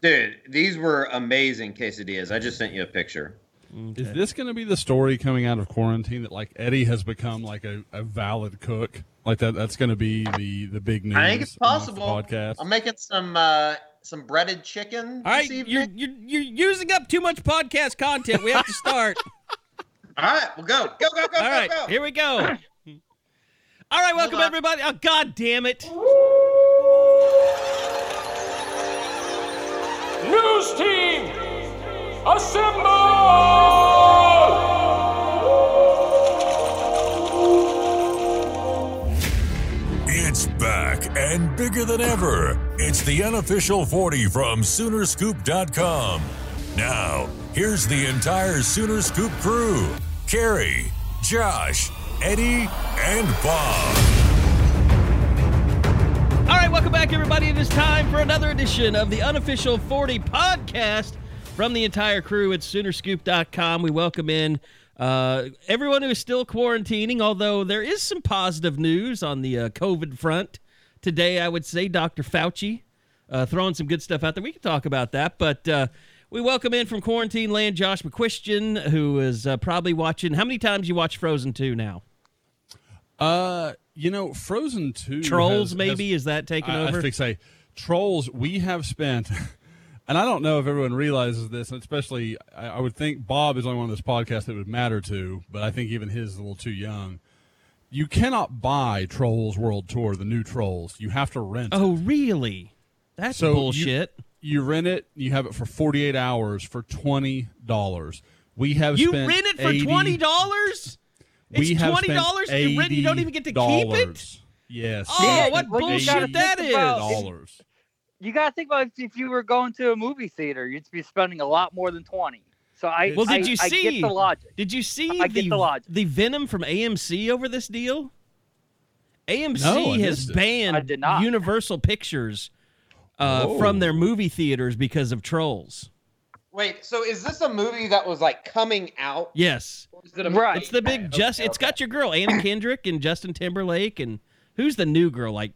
Dude, these were amazing quesadillas. I just sent you a picture. Is this going to be the story coming out of quarantine that like Eddie has become like a, a valid cook? Like that that's going to be the the big news. I think it's possible. Podcast. I'm making some uh some breaded chicken. All right, this you're, you're you're using up too much podcast content. We have to start. All right, we'll go. Go, go, go, All go, right, go. here we go. All right, welcome everybody. Oh God damn it! News team, assemble! It's back and bigger than ever. It's the unofficial 40 from Soonerscoop.com. Now, here's the entire Sooner Scoop crew Carey, Josh, Eddie, and Bob. Welcome back, everybody. It is time for another edition of the unofficial 40 podcast from the entire crew at Soonerscoop.com. We welcome in uh, everyone who is still quarantining, although there is some positive news on the uh, COVID front today. I would say Dr. Fauci uh, throwing some good stuff out there. We can talk about that, but uh, we welcome in from quarantine land Josh McCuistion, who is uh, probably watching. How many times you watch Frozen 2 now? Uh, you know, Frozen Two Trolls, has- maybe? has- is that taking I, I over? think say trolls. We have spent, and I don't know if everyone realizes this, especially I, I would think Bob is only one of this podcast that would matter to, but I think even his is a little too young. You cannot buy Trolls World Tour, the new Trolls. You have to rent. Oh, it. Oh, really? That's So bullshit. You rent it. You have it for forty eight hours for twenty dollars. We have You rent it for twenty dollars? We It's have twenty dollars. You rent. You don't even get to keep it. Yes. Oh, Yeah, what well, bullshit gotta that think is! about- dollars. You got to think about if, if you were going to a movie theater, you'd be spending a lot more than twenty. So I Well, did I- you I see? get the logic. Did you see I the get the logic. the Venom from AMC over this deal? AMC No, has banned I did not. Universal Pictures uh, Oh. from their movie theaters because of trolls. Wait, so is this a movie that was like coming out? Yes, Or is it a Right. it's the big Okay, just. okay, It's okay. got your girl Anna Kendrick and Justin Timberlake and who's the new girl? Like,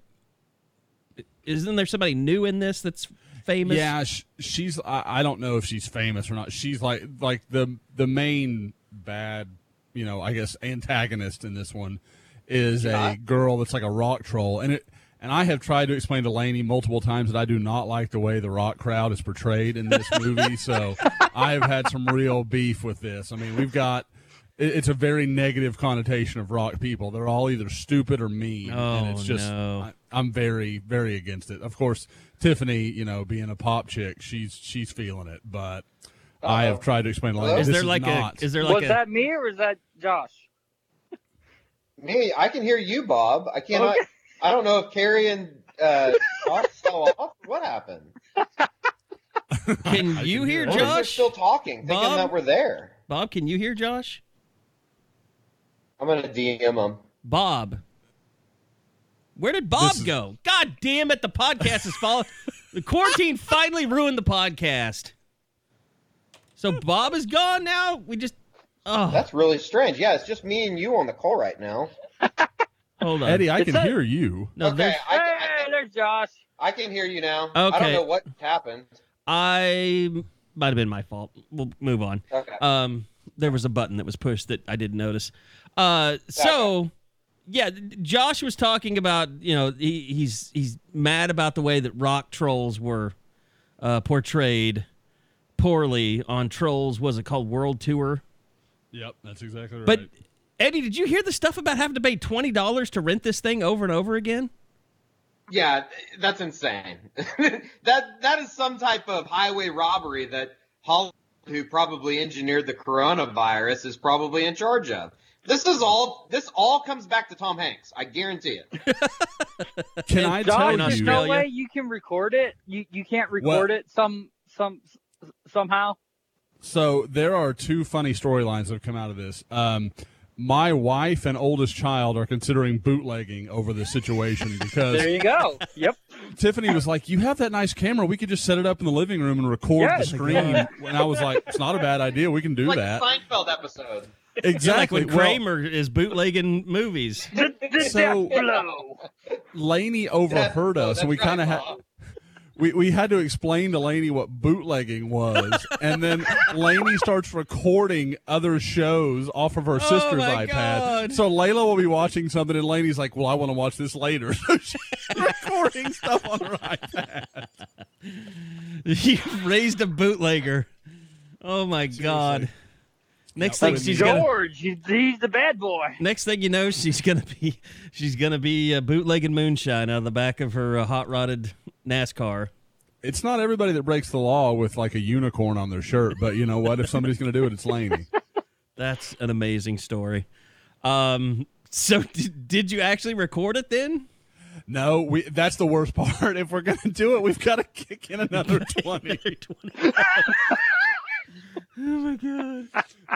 isn't there somebody new in this that's famous? Yeah, sh- she's. I, I don't know if she's famous or not. She's like like the the main bad, you know, I guess antagonist in this one is a girl that's like a rock troll, and it. And I have tried to explain to Laney multiple times that I do not like the way the rock crowd is portrayed in this movie. so I have had some real beef with this. I mean, we've got it's a very negative connotation of rock people. They're all either stupid or mean, and oh, it's Oh, just no. I, I'm very, very against it. Of course, Tiffany, you know, being a pop chick, she's she's feeling it. But I have tried to explain. Like, Is this there like not. a? Is there like was a? that me or was that Josh? Me, I can hear you, Bob. I cannot. Okay. I don't know if Carey and uh, Josh fell off. What happened? Can I you can hear hear Or if they're Josh? still talking, thinking Bob? that we're there. Bob, can you hear Josh? I'm gonna DM them. Bob. Where did Bob This is- go? God damn it, the podcast is falling. the quarantine finally ruined the podcast. So Bob is gone now? We just Oh, That's really strange. Yeah, it's just me and you on the call right now. hold on. Eddie, I It's can a- hear you. no, okay, there's I, hey, I, there's Josh. I can hear you now. I don't know what happened. I might have been my fault. We'll move on. Okay. Um, there was a button that was pushed that I didn't notice. Uh, so yeah, Josh was talking about you know he, he's he's mad about the way that rock trolls were uh, portrayed poorly on Trolls. Was it called World Tour? Yep, that's exactly right. But Eddie, did you hear the stuff about having to pay twenty dollars to rent this thing over and over again? Yeah, that's insane. that that is some type of highway robbery that Hollywood, who probably engineered the coronavirus, is probably in charge of. This is all. This all comes back to Tom Hanks. I guarantee it. can I Josh, tell in there's you? no way you can record it. You you can't record it. Some some somehow? So there are two funny storylines that have come out of this. Um, my wife and oldest child are considering bootlegging over this situation because There you go. Yep. Tiffany was like, "You have that nice camera. We could just set it up in the living room and record Yes. the screen." and I was like, "It's not a bad idea. We can do like that." the Seinfeld episode. Exactly. Like when Well, Kramer is bootlegging movies. The, the So- death. Laney overheard us, that's and we kind of had. Bob. We, we had to explain to Laney what bootlegging was, and then Laney starts recording other shows off of her sister's Oh my iPad. God. So Layla will be watching something, and Laney's like, "Well, I want to watch this later." So she's recording stuff on her iPad. you raised a bootlegger. Oh my god. Next thing Like she's gonna George, he's, he's the bad boy. next thing you know she's gonna be she's gonna be uh, bootlegging moonshine out of the back of her uh, hot rodded NASCAR. It's not everybody that breaks the law with like a unicorn on their shirt, but you know what? If somebody's going to do it, it's Laney. That's an amazing story. Um, so did, did you actually record it then? No, we. That's the worst part. If we're going to do it, we've got to kick in another twenty. oh my god!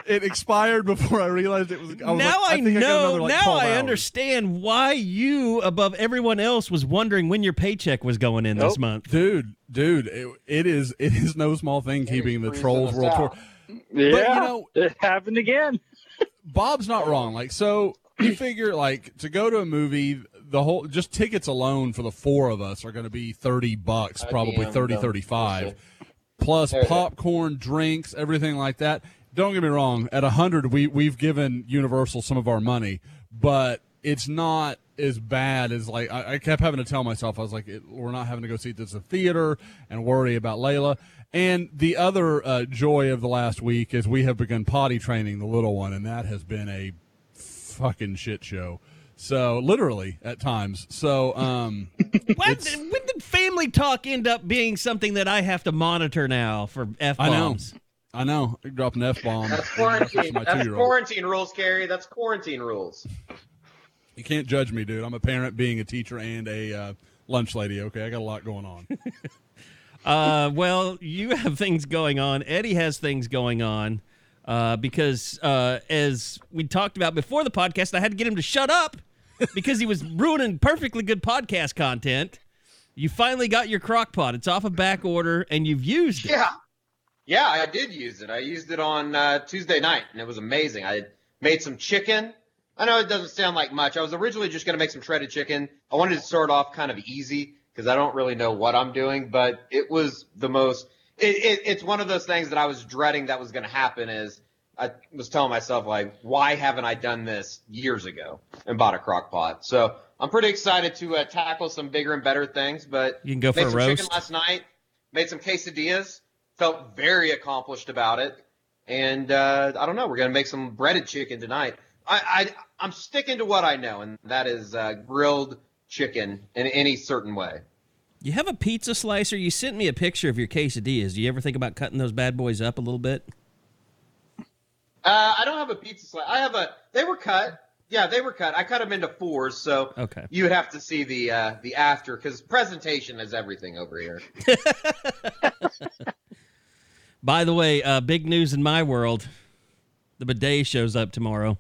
It expired before I realized it was. I was now like, I, think got know. another, like, now I hours. understand why you, above everyone else, was wondering when your paycheck was going in this month. dude. Dude, it, it is. It is no small thing keeping the Trolls us World Tour. out. Yeah. know- it happened again. Bob's not wrong. Like, so you figure like to go to a movie, the whole just tickets alone for the four of us are going to be thirty bucks, probably damn, 30, dumb 35. Plus go. popcorn, drinks, everything like that. Don't get me wrong. At a hundred, we we've given Universal some of our money, but it's not as bad as like I, I kept having to tell myself. I was like, it, we're not having to go see this at theater and worry about Layla. And the other uh, joy of the last week is we have begun potty training the little one, and that has been a fucking shit show. So literally at times. So um, When, It's- when did family talk end up being something that I have to monitor now for f I know. bombs? I know I know. dropping f bomb. That's quarantine. That's quarantine rules, Carey. That's quarantine rules. You can't judge me, dude. I'm a parent, being a teacher, and a uh, lunch lady. Okay, I got a lot going on. Uh, well, you have things going on. Eddie has things going on uh, because, uh, as we talked about before the podcast, I had to get him to shut up because he was ruining perfectly good podcast content. You finally got your crock pot. It's off of back order, and you've used it. Yeah. Yeah, I did use it. I used it on uh, Tuesday night, and it was amazing. I made some chicken. I know it doesn't sound like much. I was originally just going to make some shredded chicken. I wanted to start off kind of easy because I don't really know what I'm doing, but it was the most. It, it, it's one of those things that I was dreading that was going to happen. Is I was telling myself like, why haven't I done this years ago and bought a crock pot? So I'm pretty excited to uh, tackle some bigger and better things. But You can go for made a some roast. chicken last night. Made some quesadillas. Felt very accomplished about it. And uh, I don't know. We're gonna make some breaded chicken tonight. I, I I'm sticking to what I know, and that is uh, grilled chicken in any certain way. You have a pizza slicer. You sent me a picture of your quesadillas. Do you ever think about cutting those bad boys up a little bit? Uh, I don't have a pizza slice. I have a. They were cut. Yeah, they were cut. I cut them into fours, so Okay. you would have to see the uh, the after because presentation is everything over here. By the way, uh, big news in my world: the bidet shows up tomorrow.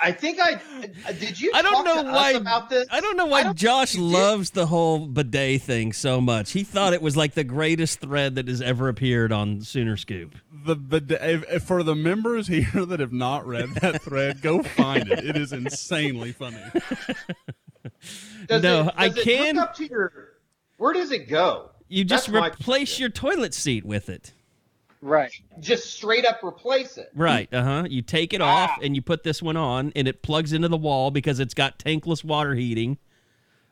I think I uh, did. You I don't talk know to why. about this? I don't know why don't Josh think you did. loves the whole bidet thing so much. He thought it was like the greatest thread that has ever appeared on Sooner Scoop. the but if, if for the members here that have not read that thread, go find it. It is insanely funny. Does No, it, I does it can- Hook up to your, where does it go? You just That's replace your toilet seat with it. Right. Just straight up replace it. Right. Uh huh. You take it off and you put this one on, and it plugs into the wall because it's got tankless water heating.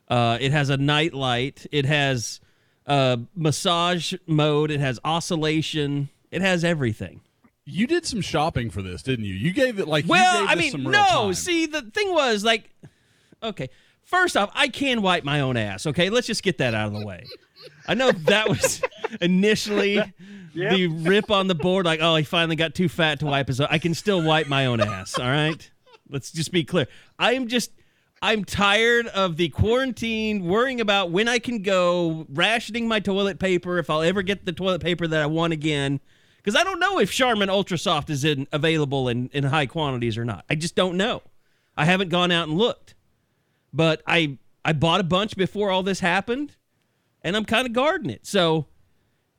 Uh, it has a night light. It has uh, massage mode. It has oscillation. It has everything. You did some shopping for this, didn't you? You gave it like you Well, gave I mean, some no. time. See, the thing was like, okay. First off, I can wipe my own ass. Okay, let's just get that out of the way. I know that was initially the rip on the board, like, oh, he finally got too fat to wipe his. I can still wipe my own ass. All right, let's just be clear. I am just I'm tired of the quarantine, worrying about when I can go, rationing my toilet paper if I'll ever get the toilet paper that I want again. Because I don't know if Charmin Ultra Soft is in, available in, in high quantities or not. I just don't know. I haven't gone out and looked. But I I bought a bunch before all this happened, and I'm kind of guarding it. So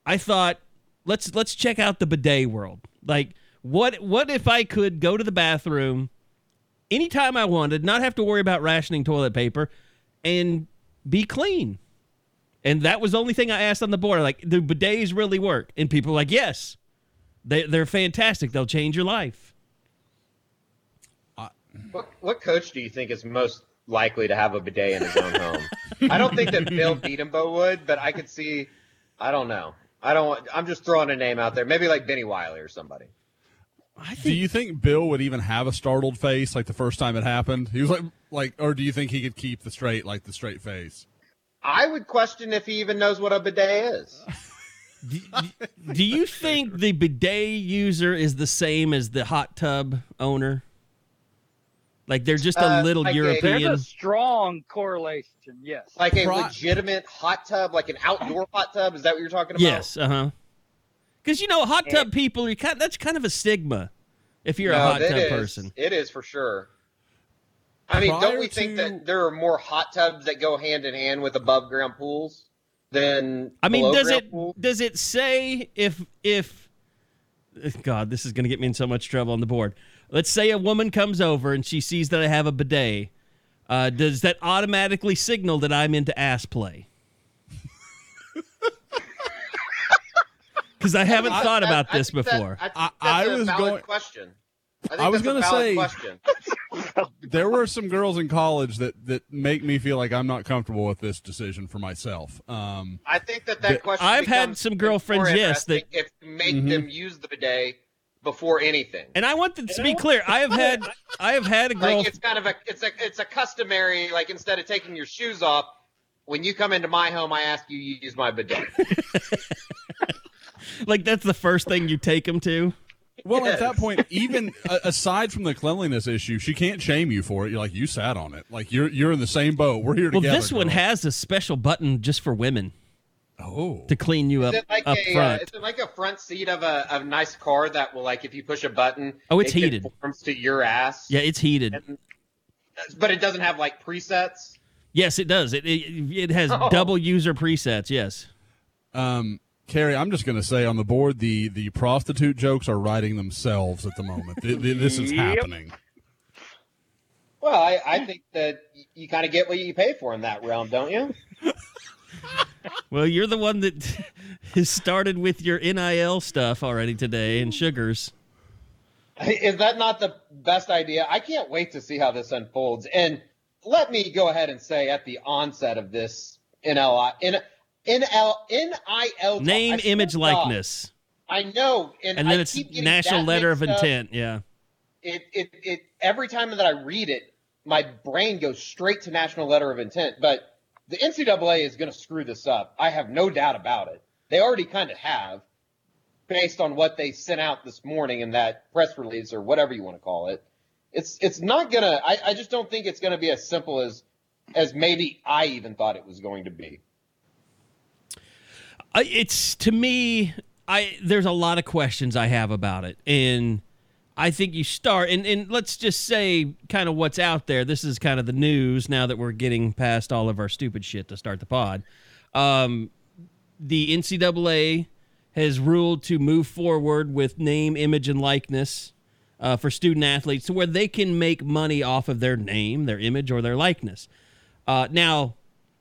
I thought let's let's check out the bidet world. Like what what if I could go to the bathroom anytime I wanted, not have to worry about rationing toilet paper, and be clean. And that was the only thing I asked on the board. Like, do bidets really work? And people were like, yes, they, they're fantastic. They'll change your life. What, what coach do you think is most likely to have a bidet in his own home? I don't think that Bill Bedenbaugh would, but I could see. I don't know. I don't. want- I'm just throwing a name out there. Maybe like Bennie Wylie or somebody. I Do you think Bill would even have a startled face like the first time it happened? He was like, like, or do you think he could keep the straight, like the straight face? I would question if he even knows what a bidet is. do you think the bidet user is the same as the hot tub owner? Like they're just a Uh, little like a- There's European. a strong correlation. Yes. Like a Pro- legitimate hot tub, like an outdoor hot tub. Is that what you're talking about? Yes, uh huh. Because you know, hot tub people, you kind that's kind of a stigma if you're a hot tub is- person. It is for sure. I mean, don't Prior we think that there are more hot tubs that go hand in hand with above ground pools than I mean, below does it pools? does it say if if God, this is going to get me in so much trouble on the board. Let's say a woman comes over and she sees that I have a bidet. Uh, does that automatically signal that I'm into ass play? Because I haven't I- thought I- about I this think that- before. I, think I- that's I a was valid going- question. I, think I was gonna say- question. There were some girls in college that that make me feel like I'm not comfortable with this decision for myself. Um, I think that that The- question. I've had some girlfriends, yes, that- interesting if you make Mhm. them use the bidet before anything. And I want this to be clear. I have had I have had a girl. Like it's kind of a it's a it's a customary like instead of taking your shoes off, when you come into my home, I ask you you use my bidet. like that's the first thing you take them to. well, at that point, even aside from the cleanliness issue, she can't shame you for it. You're like you sat on it. Like you're you're in the same boat. We're here Well, together. Well, this one girl. has a special button just for women oh to clean you up Is like up a uh, front. is it like a front seat of a of a nice car that will like if you push a button, Oh, it's it heated. conforms to your ass. yeah, it's heated. but it doesn't have like presets. Yes, it does. It it, it has Oh. double user presets. Yes. Um, Carrie, I'm just going to say on the board, the the prostitute jokes are writing themselves at the moment. Th- th- this is Yep. happening. Well, I, I think that you kind of get what you pay for in that realm, don't you? Well, you're the one that has started with your NIL stuff already today and sugars. Is that not the best idea? I can't wait to see how this unfolds. And let me go ahead and say at the onset of this NLI, N, NL, NIL Name, image, God, likeness, I know, and, and then I it's national letter of up. intent. Yeah. It, it, it, every time that I read it, my brain goes straight to national letter of intent. But the NCAA is going to screw this up. I have no doubt about it. They already kind of have, based on what they sent out this morning in that press release or whatever you want to call it. It's it's not gonna. I, I just don't think it's going to be as simple as as maybe I even thought it was going to be. It's to me i there's a lot of questions i have about it and i think you start and, and let's just say kind of what's out there. This is kind of the news now that we're getting past all of our stupid shit to start the pod. Um, the ncaa has ruled to move forward with name image and likeness uh, for student athletes to where they can make money off of their name their image or their likeness. Uh, now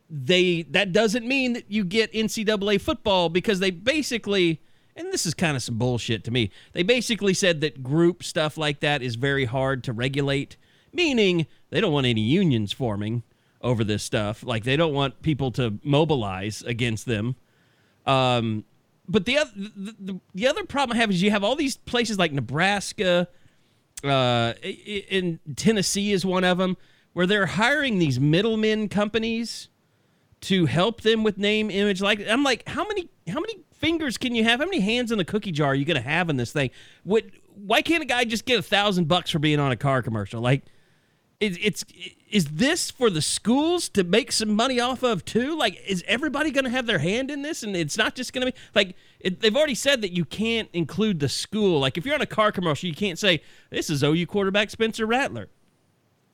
they that doesn't mean that you get NCAA football because they basically and this is kind of some bullshit to me. They basically said that group stuff like that is very hard to regulate, meaning they don't want any unions forming over this stuff. Like they don't want people to mobilize against them. Um, but the other the, the, the other problem I have is you have all these places like Nebraska, uh, in Tennessee is one of them where they're hiring these middlemen companies to help them with name image like i'm like how many how many fingers can you have how many hands in the cookie jar are you gonna have in this thing what why can't a guy just get a thousand bucks for being on a car commercial like It, it's is this for the schools to make some money off of too? Like, is everybody going to have their hand in this? And it's not just going to be like it, they've already said that you can't include the school. Like, if you're on a car commercial, you can't say this is OU quarterback Spencer Rattler.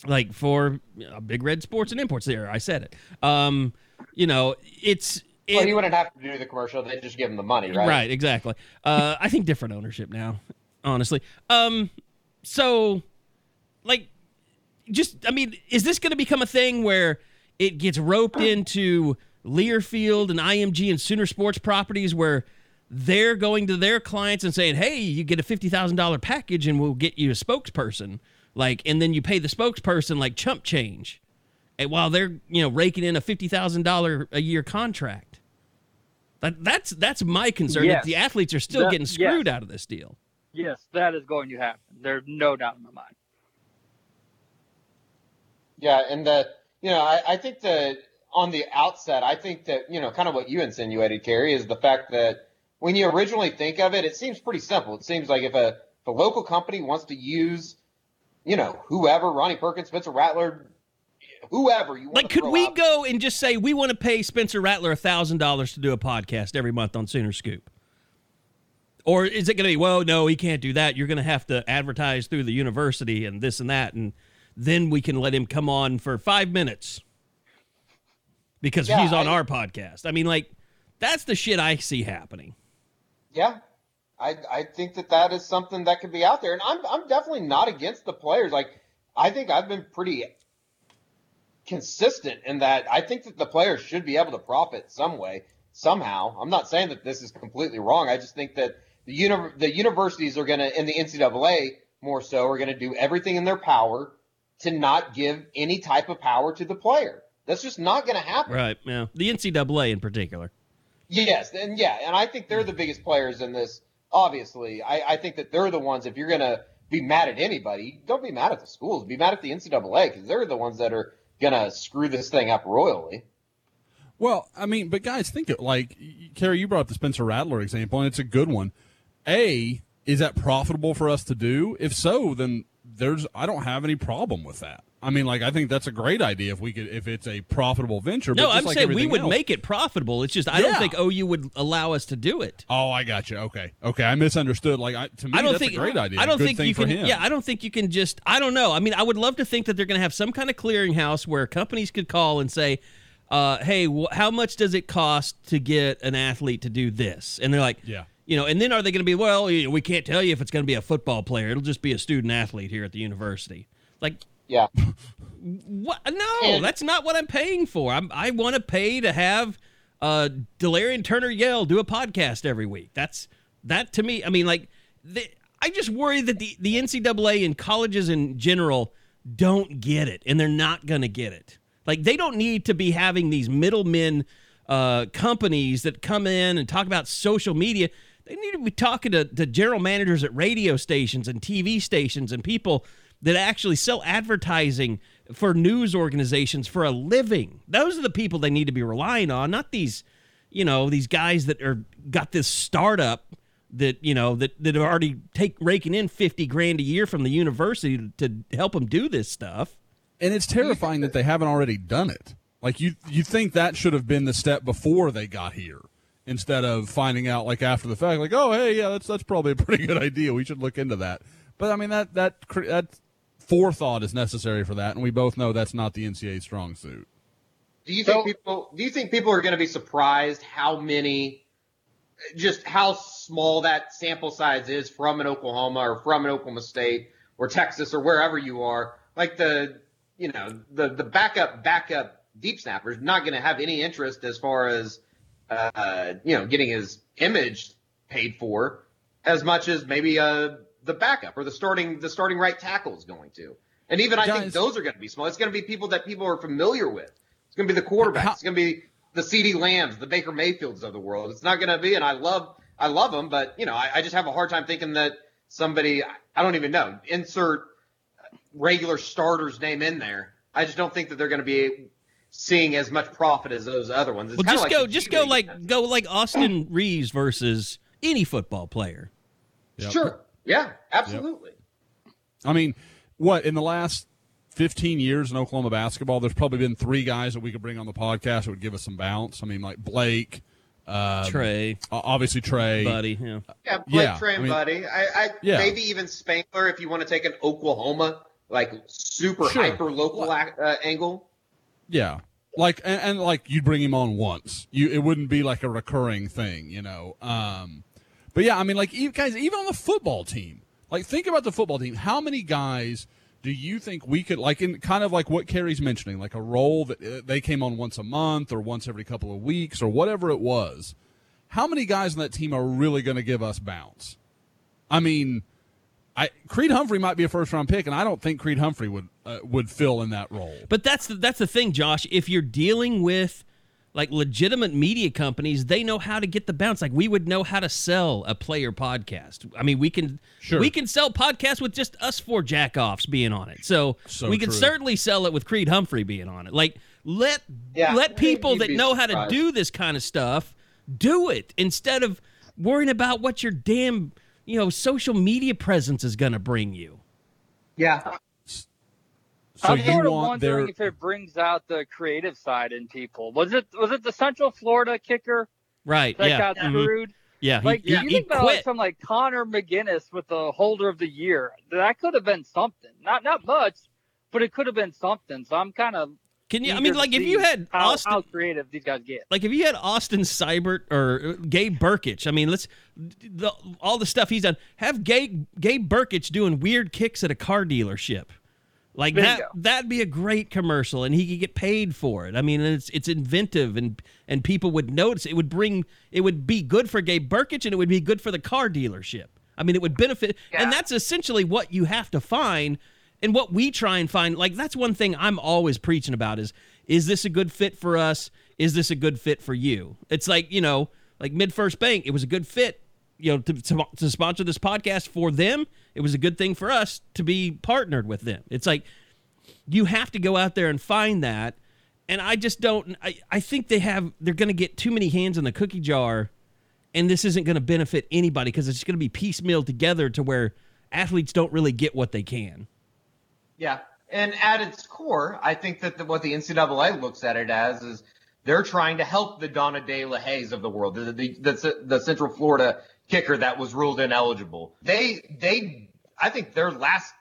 Like for you know, Big Red Sports and Imports, there I said it. Um, you know, it's it, well, he wouldn't have to do the commercial; they'd just give him the money, right? Right, exactly. Uh, I think different ownership now, honestly. Um, so, like, just I mean, is this going to become a thing where it gets roped into Learfield and IMG and Sooner Sports properties where they're going to their clients and saying, "Hey, you get a fifty thousand dollar package, and we'll get you a spokesperson." Like, and then you pay the spokesperson like chump change, and while they're you know raking in a fifty thousand dollar a year contract. That, that's that's my concern. Yes. That the athletes are still That- getting screwed yes. out of this deal. Yes, that is going to happen. There's no doubt in my mind. Yeah, and the you know, I, I think that on the outset, I think that you know, kind of what you insinuated, Carey, is the fact that when you originally think of it, it seems pretty simple. It seems like if a if a local company wants to use, you know, whoever, Ronnie Perkins, Spencer Rattler, whoever you want Like, could we out- go and just say we want to pay Spencer Rattler thousand dollars to do a podcast every month on Sooner Scoop? Or is it going to be, well, no, he can't do that. You're going to have to advertise through the university and this and that, and then we can let him come on for five minutes because Yeah, he's on I- our podcast. I mean, like, that's the shit I see happening. Yeah, I I think that that is something that could be out there, and I'm I'm definitely not against the players. Like I think I've been pretty consistent in that I think that the players should be able to profit some way somehow. I'm not saying that this is completely wrong. I just think that the uni- the universities are going to, and the NCAA more so, are going to do everything in their power to not give any type of power to the player. That's just not going to happen. Right. Yeah. The NCAA in particular. Yes, and yeah, and I think they're the biggest players in this. Obviously, I, I think that they're the ones. If you're gonna be mad at anybody, don't be mad at the schools. Be mad at the NCAA because they're the ones that are gonna screw this thing up royally. Well, I mean, but guys, think of like Carey. You brought up the Spencer Rattler example, and it's a good one. A, is that profitable for us to do? If so, then there's I don't have any problem with that. I mean, like I think that's a great idea if we could if it's a profitable venture. No, but I'm like saying we would else- make it profitable. It's just I don't Yeah. think OU would allow us to do it. Oh, I got you. Okay, okay, I misunderstood. Like I, to me, I don't that's think a great idea. I don't Good think you can. him. Yeah, I don't think you can just. I don't know. I mean, I would love to think that they're going to have some kind of clearinghouse where companies could call and say, uh, "Hey, wh- how much does it cost to get an athlete to do this?" And they're like, Yeah. You know, and then are they going to be? Well, we can't tell you if it's going to be a football player. It'll just be a student athlete here at the university. Like, Yeah, what? No, And- that's not what I'm paying for. I'm, I want to pay to have uh, Delarrin Turner Yell do a podcast every week. That's that to me. I mean, like, the, I just worry that the the NCAA and colleges in general don't get it, and they're not going to get it. Like, they don't need to be having these middlemen uh, companies that come in and talk about social media. They need to be talking to, to general managers at radio stations and TV stations and people that actually sell advertising for news organizations for a living. Those are the people they need to be relying on, not these, you know, these guys that are got this startup that you know that that are already take raking in fifty grand a year from the university to help them do this stuff. and it's terrifying that they haven't already done it. Like you, you think that should have been the step before they got here, instead of finding out like after the fact, like, oh, hey, yeah, that's that's probably a pretty good idea. We should look into that. But I mean, that that that forethought is necessary for that, and we both know that's not the NCAA strong suit. Do you So- think people? Do you think people are going to be surprised how many, just how small that sample size is from an Oklahoma or from an Oklahoma State or Texas or wherever you are? Like the, you know, the the backup backup deep snapper is not going to have any interest as far as, uh, you know, getting his image paid for as much as maybe uh the backup or the starting the starting right tackle is going to. And even I think those are going to be small. It's going to be people that people are familiar with. It's going to be the quarterbacks. How- It's going to be the CeeDee Lambs, the Baker Mayfields of the world. It's not going to be, and I love, I love them, but you know, I, I just have a hard time thinking that somebody, I don't even know, insert regular starter's name in there. I just don't think that they're going to be seeing as much profit as those other ones. It's Well, kinda just like go, just go like go like Austin Reaves versus any football player. Yep. Sure. Yeah, absolutely. I mean, what in the last 15 years in Oklahoma basketball, there's probably been three guys that we could bring on the podcast that would give us some bounce. I mean, like Blake, um, Trey, obviously Trey, Buddy, yeah, yeah, Blake, Yeah, Trey, I mean- Buddy. I, I Yeah. maybe even Spangler if you want to take an Oklahoma like super Sure. hyper local uh, angle. Yeah. Like and, and like you'd bring him on once. You it wouldn't be like a recurring thing, you know. Um but yeah, I mean like guys even on the football team. Like think about the football team. How many guys do you think we could like in kind of like what Carey's mentioning, like a role that uh, they came on once a month or once every couple of weeks or whatever it was. How many guys on that team are really going to give us bounce? I mean, I Creed Humphrey might be a first round pick, and I don't think Creed Humphrey would uh, would fill in that role. But that's the, that's the thing, Josh. If you're dealing with like legitimate media companies, they know how to get the bounce. Like we would know how to sell a player podcast. I mean, we can Sure. we can sell podcasts with just us four jackoffs being on it. So, So we can certainly sell it with Creed Humphrey being on it. Like let Yeah, let people you'd that be know how to do this kind of stuff do it instead of worrying about what your damn you know social media presence is going to bring you. Yeah, So I'm you sort of want wondering their if it brings out the creative side in people. Was it was it the Central Florida kicker Right? that yeah. got Mhm. screwed? Yeah. He, Like he, you he think about like something like Connor McGinnis with the holder of the year. That could have been something. Not not much, but it could have been something. So I'm kind of Can you? I mean, like if you had how, Austin, how creative these guys get. like if you had Austin Seibert or uh, Gabe Brkic, I mean, let's the, all the stuff he's done. Have Gabe Gabe Brkic doing weird kicks at a car dealership. Like that that'd be a great commercial and he could get paid for it. I mean, it's it's inventive and and people would notice. It would bring it would be good for Gabe Brkic and it would be good for the car dealership. I mean, it would benefit and that's essentially what you have to find and what we try and find. Like that's one thing I'm always preaching about is is this a good fit for us? Is this a good fit for you? It's like, you know, like MidFirst Bank, it was a good fit you know to, to, to sponsor this podcast for them it was a good thing for us to be partnered with them. It's like you have to go out there and find that. And i just don't i, I think they have they're going to get too many hands in the cookie jar and this isn't going to benefit anybody because it's going to be piecemeal together to where athletes don't really get what they can. Yeah, and at its core, I think that the, what the NCAA looks at it as is they're trying to help the Donald De La Hayes of the world, the, the, the, the Central Florida kicker that was ruled ineligible. They, they, I think their last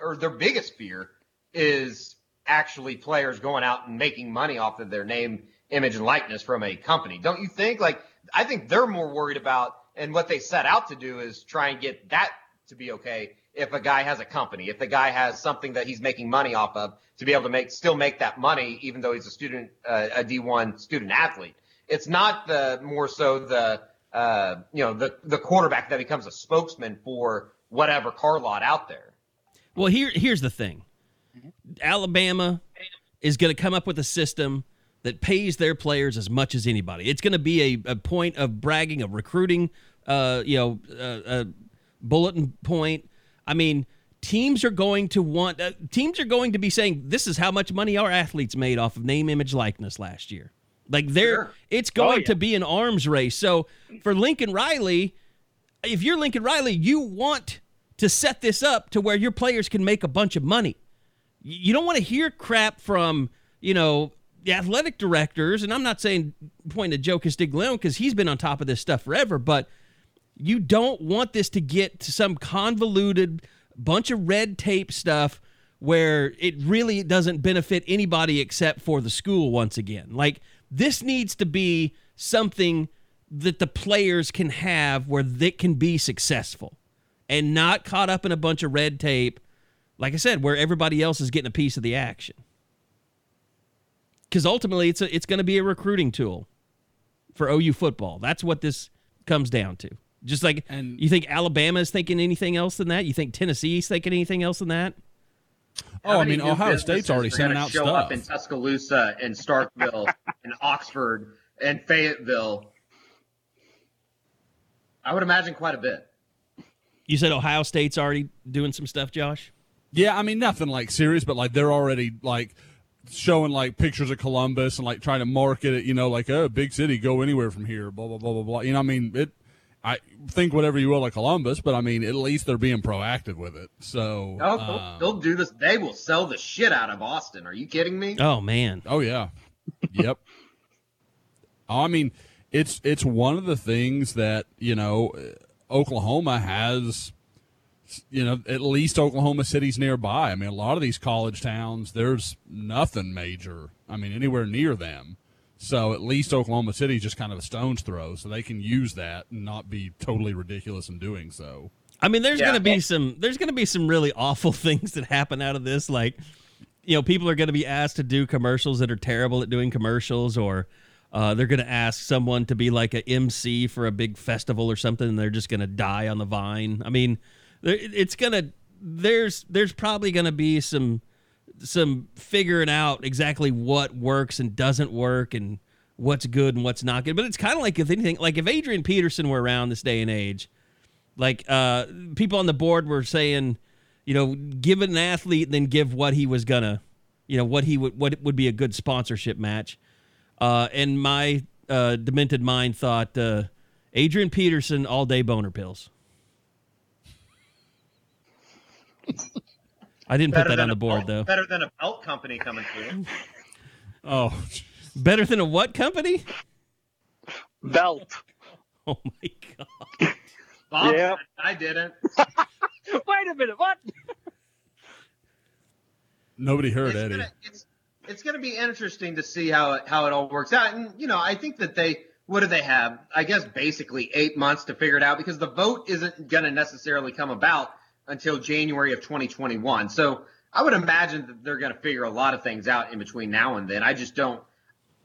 or their biggest fear is actually players going out and making money off of their name, image, and likeness from a company. Don't you think? Like, I think they're more worried about, and what they set out to do is try and get that to be okay if a guy has a company, if the guy has something that he's making money off of, to be able to make still make that money, even though he's a student, uh, a D1 student athlete. It's not the more so the uh, you know the the quarterback that becomes a spokesman for whatever car lot out there. Well, here here's the thing. Alabama is going to come up with a system that pays their players as much as anybody. It's going to be a, a point of bragging, of recruiting, uh, you know, uh, a bulletin point. I mean, teams are going to want uh, teams are going to be saying this is how much money our athletes made off of name, image, likeness last year. Like they're Sure. it's oh, going yeah. to be an arms race. So for Lincoln Riley, if you're Lincoln Riley, you want to set this up to where your players can make a bunch of money. You don't want to hear crap from, you know, the athletic directors, and I'm not saying point to Joe Castiglione because he's been on top of this stuff forever, but you don't want this to get to some convoluted bunch of red tape stuff where it really doesn't benefit anybody except for the school once again. Like this needs to be something that the players can have where they can be successful and not caught up in a bunch of red tape like I said where everybody else is getting a piece of the action. Cuz ultimately it's a, it's going to be a recruiting tool for OU football. That's what this comes down to. Just like And- you think Alabama is thinking anything else than that? You think Tennessee is thinking anything else than that? Oh, I mean, Ohio State's already sending out show stuff. up in Tuscaloosa and Starkville and Oxford and Fayetteville. I would imagine quite a bit. You said Ohio State's already doing some stuff, Josh? Yeah, I mean nothing like serious, but like they're already like showing like pictures of Columbus and like trying to market it, you know, like oh, big city, go anywhere from here, blah blah blah blah blah. You know, I mean it. I think whatever you will of Columbus, but I mean, at least they're being proactive with it. So, Oh, they'll, um, they'll do this. They will sell the shit out of Austin. Are you kidding me? Oh man. Oh yeah. yep. I mean, it's it's one of the things that you know Oklahoma has. You know, at least Oklahoma City's nearby. I mean, a lot of these college towns, there's nothing major. I mean, anywhere near them. So at least Oklahoma City's just kind of a stone's throw, so they can use that and not be totally ridiculous in doing so. I mean, there's Yeah. gonna be some there's gonna be some really awful things that happen out of this. Like, you know, people are gonna be asked to do commercials that are terrible at doing commercials, or uh, they're gonna ask someone to be like a MC for a big festival or something, and they're just gonna die on the vine. I mean, it's gonna there's there's probably gonna be some some figuring out exactly what works and doesn't work and what's good and what's not good. But it's kind of like if anything, like if Adrian Peterson were around this day and age, like uh, people on the board were saying, you know, give an athlete then give what he was gonna, you know, what he would what would be a good sponsorship match. Uh, and my uh, demented mind thought uh, Adrian Peterson all day boner pills. I didn't put that on the board belt- though. Better than a belt company coming through. Oh, Better than a what company? Belt. Oh my god! Bob Yep. said I didn't. Wait a minute. What? nobody heard it's Eddie. Gonna, it's, it's going to be interesting to see how it, how it all works out. And, you know, I think that they, what do they have? I guess basically eight months to figure it out because the vote isn't going to necessarily come about until January of 2021. So I would imagine that they're going to figure a lot of things out in between now and then. I just don't,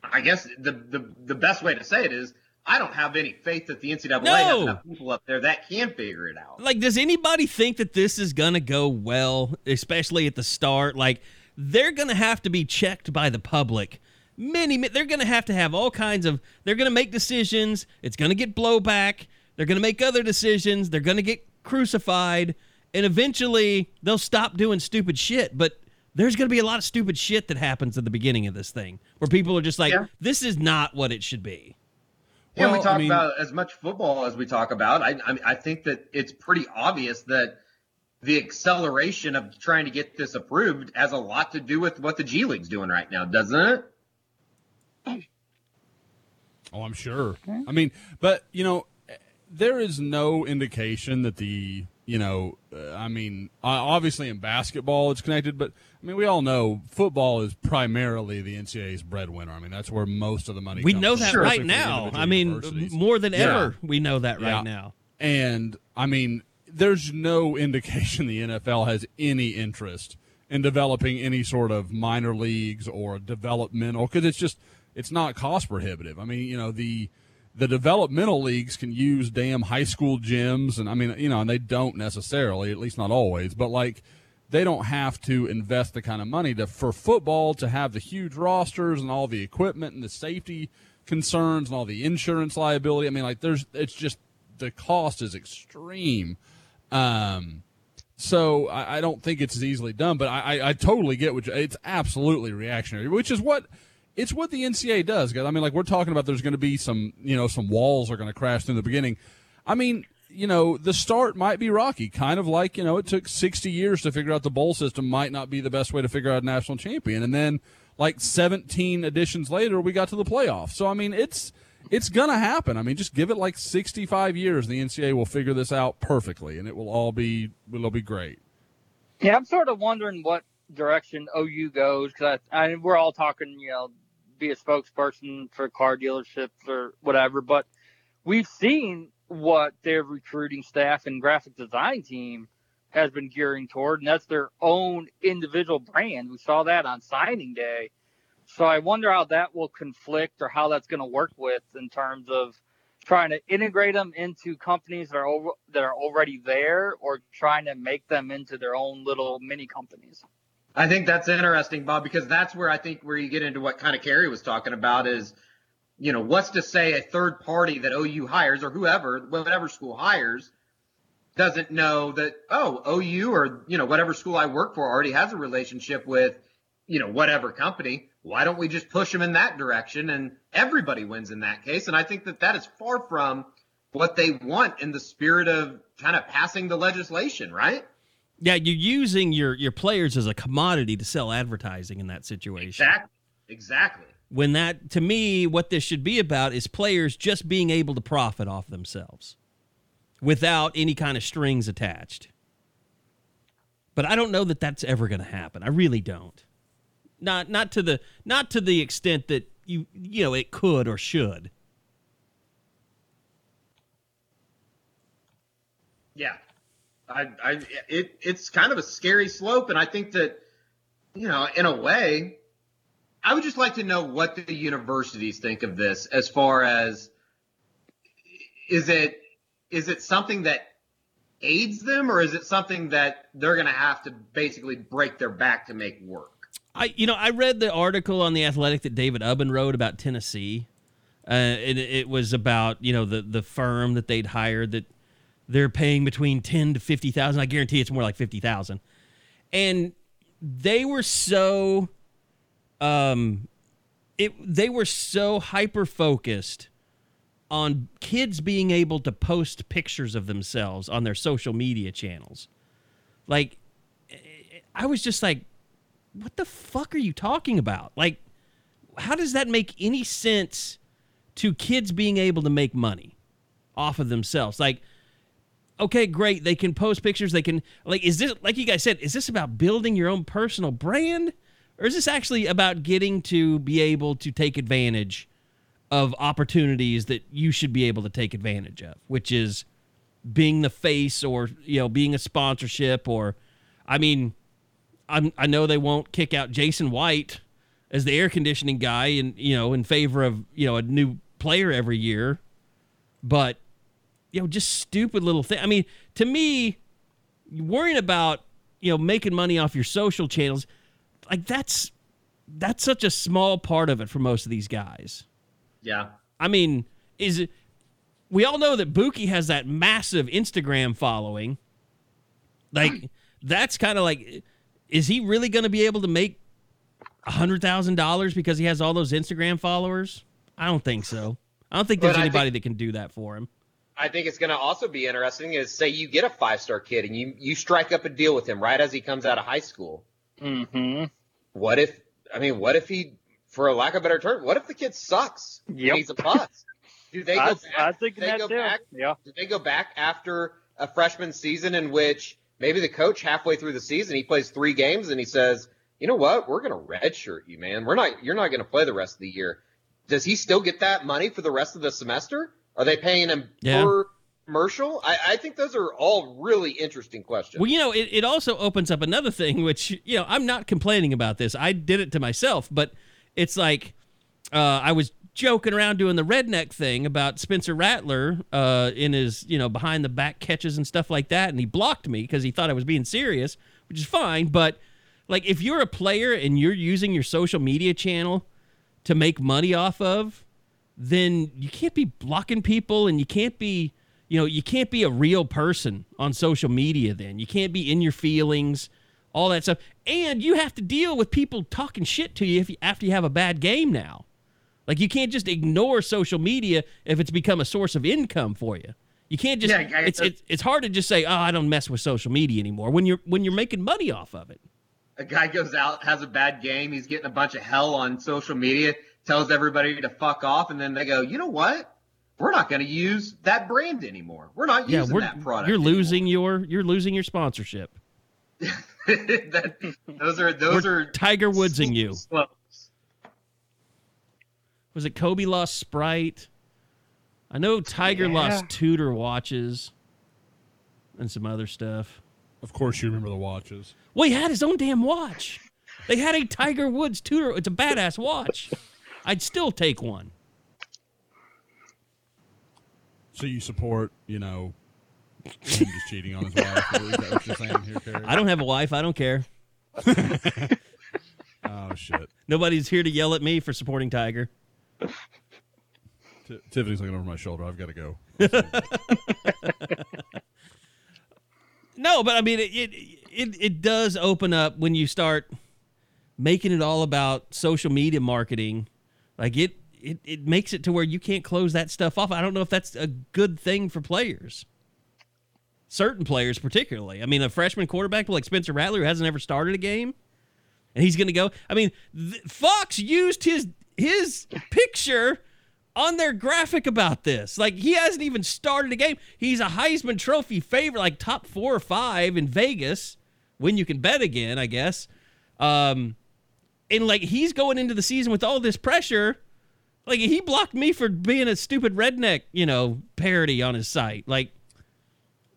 I guess the, the, the best way to say it is I don't have any faith that the NCAA No. has enough people up there that can figure it out. Like, does anybody think that this is gonna go well, especially at the start? Like, they're gonna have to be checked by the public. Many, they're gonna have to have all kinds of. They're gonna make decisions. It's gonna get blowback. They're gonna make other decisions. They're gonna get crucified, and eventually they'll stop doing stupid shit. But there's gonna be a lot of stupid shit that happens at the beginning of this thing, where people are just like, Yeah. "This is not what it should be." Yeah, we talk I mean- about as much football as we talk about. I, I, I think that it's pretty obvious that the acceleration of trying to get this approved has a lot to do with what the G League's doing right now, doesn't it? Oh, I'm sure. I mean, but you know, there is no indication that the you know, uh, I mean, obviously in basketball it's connected, but I mean, we all know football is primarily the NCAA's breadwinner. I mean, that's where most of the money. We know that right now. I mean, more than Yeah. ever, we know that right Yeah. now. And I mean, there's no indication the NFL has any interest in developing any sort of minor leagues or developmental because it's just it's not cost prohibitive. I mean, you know the the developmental leagues can use damn high school gyms, and I mean, you know, and they don't necessarily, at least not always, but like they don't have to invest the kind of money to for football to have the huge rosters and all the equipment and the safety concerns and all the insurance liability. I mean, like there's it's just the cost is extreme. Um, so I, I don't think it's as easily done, but I, I, I totally get what you, it's absolutely reactionary, which is what it's what the NCAA does, guys. I mean, like we're talking about, there's going to be some, you know, some walls are going to crash in the beginning. I mean, you know, the start might be rocky, kind of like you know, it took 60 years to figure out the bowl system might not be the best way to figure out a national champion, and then like 17 editions later, we got to the playoffs. So I mean, it's it's gonna happen. I mean, just give it like 65 years, the NCAA will figure this out perfectly, and it will all be it'll be great. Yeah, I'm sort of wondering what direction OU goes because I, I we're all talking, you know, be a spokesperson for car dealerships or whatever, but we've seen what their recruiting staff and graphic design team has been gearing toward, and that's their own individual brand. We saw that on signing day. So I wonder how that will conflict or how that's going to work with in terms of trying to integrate them into companies that are over, that are already there or trying to make them into their own little mini companies. I think that's interesting, Bob, because that's where I think where you get into what kind of Carey was talking about is, you know, what's to say a third party that OU hires or whoever, whatever school hires, doesn't know that, oh, OU or, you know, whatever school I work for already has a relationship with, you know, whatever company. Why don't we just push them in that direction and everybody wins in that case? And I think that that is far from what they want in the spirit of kind of passing the legislation, right? Yeah, you're using your your players as a commodity to sell advertising in that situation. Exactly. Exactly. When that to me what this should be about is players just being able to profit off themselves without any kind of strings attached. But I don't know that that's ever going to happen. I really don't. Not not to the not to the extent that you you know it could or should. Yeah, I, I, it, it's kind of a scary slope, and I think that, you know, in a way, I would just like to know what the universities think of this, as far as is it is it something that aids them, or is it something that they're going to have to basically break their back to make work? I, you know, I read the article on the Athletic that David Ubben wrote about Tennessee. Uh, it, it was about you know the the firm that they'd hired that they're paying between ten to fifty thousand. I guarantee it's more like fifty thousand, and they were so, um, it they were so hyper focused on kids being able to post pictures of themselves on their social media channels. Like, I was just like, what the fuck are you talking about? Like, how does that make any sense to kids being able to make money off of themselves? Like, okay, great, they can post pictures. They can, like, is this, like you guys said, is this about building your own personal brand? Or is this actually about getting to be able to take advantage of opportunities that you should be able to take advantage of, which is being the face or, you know, being a sponsorship or, I mean, I'm, I know they won't kick out Jason White as the air conditioning guy and you know in favor of you know a new player every year, but you know just stupid little thing. I mean, to me, worrying about you know making money off your social channels, like that's that's such a small part of it for most of these guys. Yeah, I mean, is it? We all know that Bookie has that massive Instagram following. Like that's kind of like is he really going to be able to make $100,000 because he has all those Instagram followers? I don't think so. I don't think there's But anybody think- that can do that for him. I think it's going to also be interesting is say you get a five star kid and you you strike up a deal with him right as he comes out of high school. Mm-hmm. What if I mean what if he for a lack of a better term what if the kid sucks? and Yep. he's a bust. Do they go I, back? I think they go too. back? Yeah. Do they go back after a freshman season in which maybe the coach halfway through the season he plays three games and he says, "You know what? We're going to redshirt you, man. We're not. You're not going to play the rest of the year." Does he still get that money for the rest of the semester? Are they paying him Yeah. per commercial? I, I think those are all really interesting questions. Well, you know, it, it also opens up another thing, which, you know, I'm not complaining about this. I did it to myself, but it's like uh, I was joking around doing the redneck thing about Spencer Rattler uh, in his, you know, behind the back catches and stuff like that. And he blocked me because he thought I was being serious, which is fine. But like, if you're a player and you're using your social media channel to make money off of, then you can't be blocking people and you can't be you know you can't be a real person on social media then. You can't be in your feelings all that stuff. And you have to deal with people talking shit to you if you, after you have a bad game now. Like you can't just ignore social media if it's become a source of income for you. You can't just Yeah, I- it's, it's it's hard to just say oh i don't mess with social media anymore when you're when you're making money off of it. A guy goes out, has a bad game, he's getting a bunch of hell on social media, tells everybody to fuck off, and then they go, you know what? We're not going to use that brand anymore. We're not yeah using we're, that product. you're losing your you're losing your sponsorship That- those are those We're are tiger woodsing you slopes. Was it Kobe lost Sprite? I know Tiger Yeah. lost Tudor watches and some other stuff. Of course, you remember the watches. Well, he had his own damn watch. They had a Tiger Woods Tudor. It's a badass watch. I'd still take one. So you support, you know, him just cheating on his wife. Is that what you're saying here? I don't have a wife. I don't care. Oh shit. Nobody's here to yell at me for supporting Tiger. T- Tiffany's looking over my shoulder. I've got to go. No, but I mean, it, it it it does open up when you start making it all about social media marketing. Like it, it, it makes it to where you can't close that stuff off. I don't know if that's a good thing for players. Certain players, particularly. I mean, a freshman quarterback like Spencer Rattler who hasn't ever started a game, and he's going to go. I mean, th- Fox used his his picture on their graphic about this. Like he hasn't even started a game. He's a Heisman Trophy favorite, like top four or five in Vegas when you can bet again, I guess. Um, and like he's going into the season with all this pressure. Like he blocked me for being a stupid redneck, you know, parody on his site. Like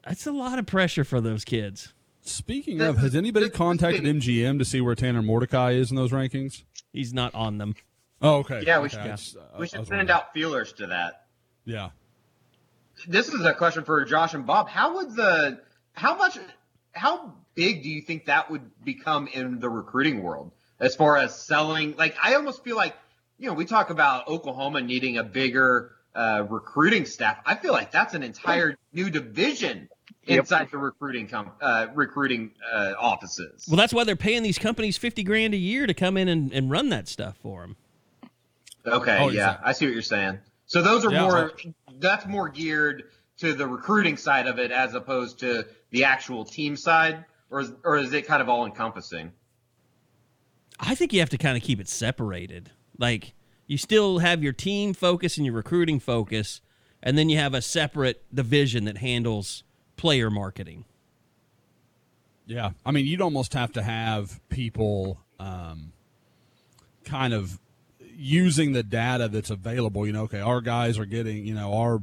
that's a lot of pressure for those kids. Speaking of, has anybody contacted MGM to see where Tanner Mordecai is in those rankings? He's not on them. Oh, okay. Yeah, we Okay, should, I just- uh, I- we should send wondering. out feelers to that. Yeah. This is a question for Josh and Bob. How would the how much how big do you think that would become in the recruiting world as far as selling? Like I almost feel like you know we talk about Oklahoma needing a bigger uh, recruiting staff. I feel like that's an entire new division Yep. inside the recruiting com- uh, recruiting uh, offices. Well, that's why they're paying these companies fifty grand a year to come in and, and run that stuff for them. Okay, Oh, yeah. I see what you're saying. So those are Yeah. more that's more geared to the recruiting side of it as opposed to the actual team side, or is, or is it kind of all encompassing? I think you have to kind of keep it separated. Like you still have your team focus and your recruiting focus, and then you have a separate division that handles player marketing. Yeah, I mean, you'd almost have to have people um, kind of using the data that's available. You know, okay, our guys are getting, you know, our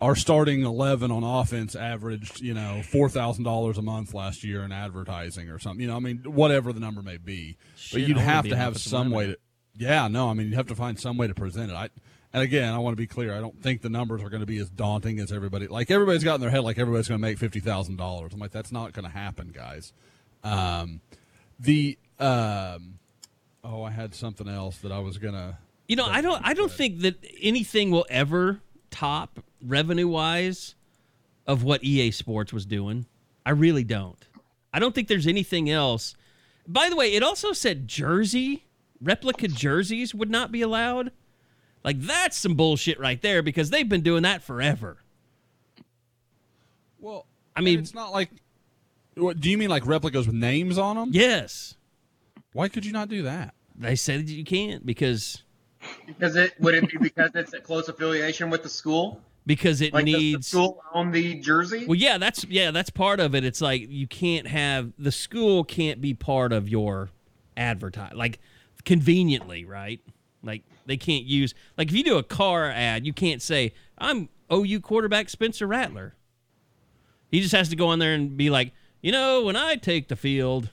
our starting eleven on offense averaged, you know, four thousand dollars a month last year in advertising or something. You know, I mean, whatever the number may be, Shit, but you'd have to have some way to. Yeah, no, I mean, you have to find some way to present it. I, and again, I want to be clear. I don't think the numbers are going to be as daunting as everybody. Like everybody's got in their head, like everybody's going to make fifty thousand dollars. I'm like, that's not going to happen, guys. Um, the um, oh, I had something else that I was gonna. You know, I don't I don't think that anything will ever top revenue wise of what EA Sports was doing. I really don't. I don't think there's anything else. By the way, it also said jersey replica jerseys would not be allowed. Like that's some bullshit right there because they've been doing that forever. Well, I mean- it's not like. What do you mean, like replicas with names on them? Yes. Why could you not do that? They said you can't because Because it would it be because it's a close affiliation with the school? Because it Like does the needs school own the jersey? Well, yeah, that's yeah, that's part of it. It's like you can't have the school can't be part of your advertise like conveniently, right? Like they can't use like if you do a car ad, you can't say I'm OU quarterback Spencer Rattler. He just has to go on there and be like, you know, when I take the field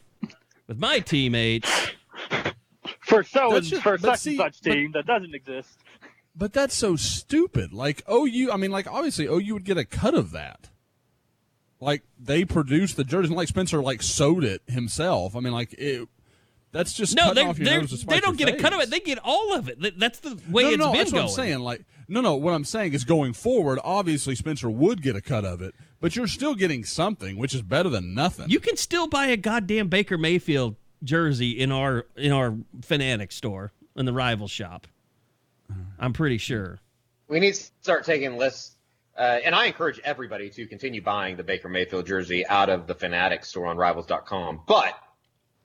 with my teammates, For so and just- for such see, and such but- team that doesn't exist. But that's so stupid. Like OU, I mean, like obviously OU would get a cut of that. Like they produced the jersey, and like Spencer like sewed it himself. I mean, like it. That's just no, they off your they're- nose to they don't get a cut of it. They get all of it. That's the way no, it's no, been that's going. what I'm saying. Like, no, no. What I'm saying is, going forward, obviously Spencer would get a cut of it, but you're still getting something, which is better than nothing. You can still buy a goddamn Baker Mayfield jersey in our in our Fanatic store in the rival shop. I'm pretty sure. We need to start taking lists, uh, and I encourage everybody to continue buying the Baker Mayfield jersey out of the Fanatic store on Rivals.com. But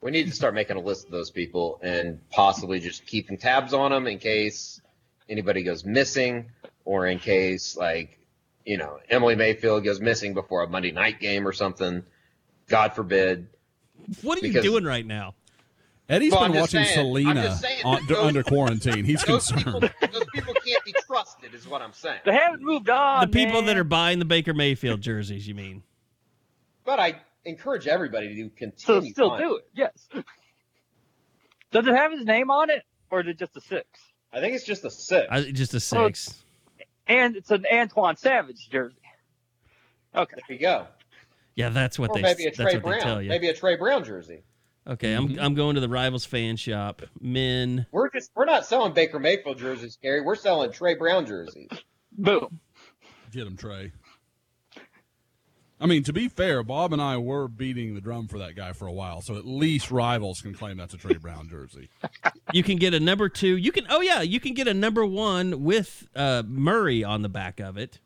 we need to start making a list of those people and possibly just keeping tabs on them in case anybody goes missing, or in case like you know Emily Mayfield goes missing before a Monday night game or something. God forbid. What are you Because- doing right now? Eddie's Well, been watching saying- Selena on, those- under quarantine. He's Those people, concerned. those people can't be trusted, is what I'm saying. They haven't moved on. the people man. that are buying the Baker Mayfield jerseys, you mean? But I encourage everybody to so continue. still buying. do it. Yes. Does it have his name on it, or is it just a six? I think it's just a six. I, just a Well, six. And it's an Antoine Savage jersey. Okay. There you go. Yeah, that's what Or they maybe a that's Trey what they tell Brown. you. Maybe a Trey Brown jersey. Okay, I'm I'm going to the rivals fan shop. Men. We're just we're not selling Baker Mayfield jerseys, Gary. We're selling Trey Brown jerseys. Boom. Get him, Trey. I mean, to be fair, Bob and I were beating the drum for that guy for a while, so at least rivals can claim that's a Trey Brown jersey. You can get a number two. You can. Oh yeah, you can get a number one with uh, Murray on the back of it.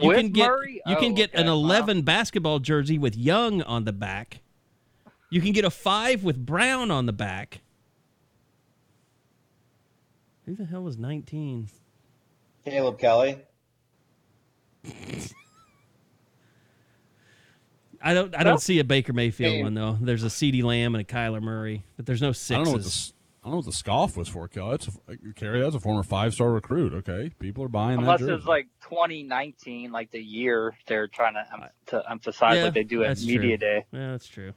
You With can get Murray? you can Oh, get an okay. Wow. 11 basketball jersey with Young on the back. You can get a 5 with Brown on the back. Who the hell was 19? Caleb Kelly. I don't I don't see a Baker Mayfield Hey. one though. There's a CeeDee Lamb and a Kyler Murray, but there's no I sixes. don't know what the s- I don't know what the scoff was for, Kelly. It's a, Carey, that's a former five star recruit. Okay, people are buying Unless that it jersey. was like 2019, like the year they're trying to, em- to emphasize, Yeah, like they do at media true. day. Yeah, that's true.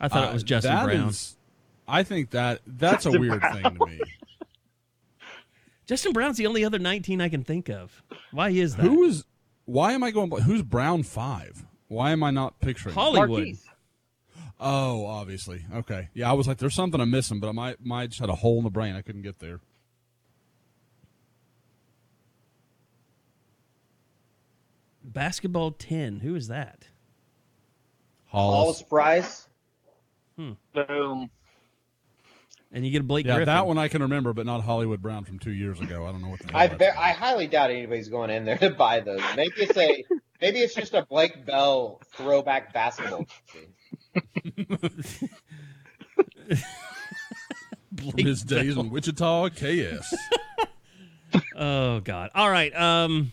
I thought Uh, it was Justin that Brown. is- I think that that's a Justin weird thing to me. Justin Brown's the only other 19 I can think of. Why is that? Who is? Why am I going? Who's Brown five? Why am I not picturing? Hollywood? Marquise. Oh, obviously. Okay. Yeah, I was like, there's something I'm missing, but I might, might just had a hole in the brain. I couldn't get there. Basketball 10. Who is that? Hollis. Price. Boom. And you get a Blake Yeah, Griffin. that one I can remember, but not Hollywood Brown from two years ago. I don't know what the I be- I highly doubt anybody's going in there to buy those. Maybe it's a maybe it's just a Blake Bell throwback basketball. jersey. From his days in Wichita, KS. Oh God! All right, um,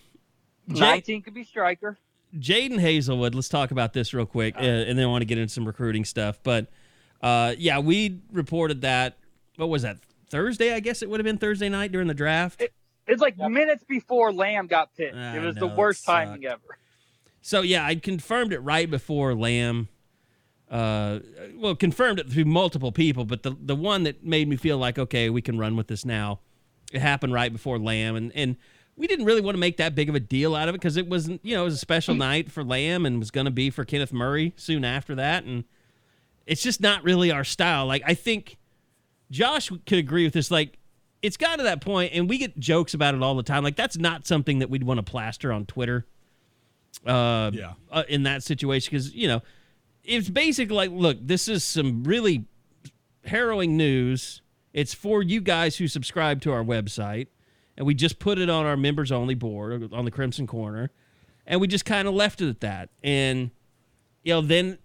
Jay- 19 could be striker. Jaden Hazelwood. Let's talk about this real quick, uh, and then I want to get into some recruiting stuff. But uh, yeah, we reported that. What was that? Thursday, I guess it would have been Thursday night during the draft. It's like minutes before Lamb got picked. I it was know, the worst timing ever. So yeah, I confirmed it right before Lamb. Uh, well, confirmed it through multiple people, but the the one that made me feel like okay, we can run with this now. It happened right before Lamb, and and we didn't really want to make that big of a deal out of it because it wasn't you know it was a special night for Lamb and was going to be for Kenneth Murray soon after that, and it's just not really our style. Like I think Josh could agree with this. Like it's gotten to that point, and we get jokes about it all the time. Like that's not something that we'd want to plaster on Twitter uh, Yeah. uh, in that situation because you know it's basically like, look, this is some really harrowing news. It's for you guys who subscribe to our website, and we just put it on our members only board on the Crimson Corner, and we just kind of left it at that. And you know, then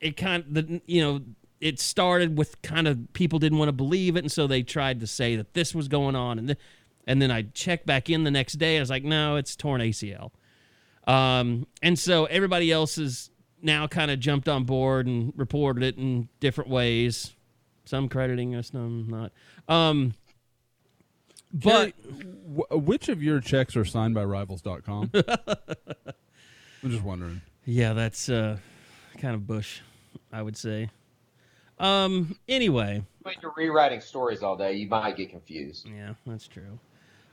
it kind of the you know it started with kind of people didn't want to believe it, and so they tried to say that this was going on, and th- and then I checked back in the next day. I was like, no, it's torn ACL. Um, and so everybody else has now kind of jumped on board and reported it in different ways. Some crediting us, some not. Um, but wh- which of your checks are signed by Rivals.com? I'm just wondering. yeah, that's uh, kind of Bush, I would say. Um, anyway, When you're rewriting stories all day, you might get confused. yeah, that's true.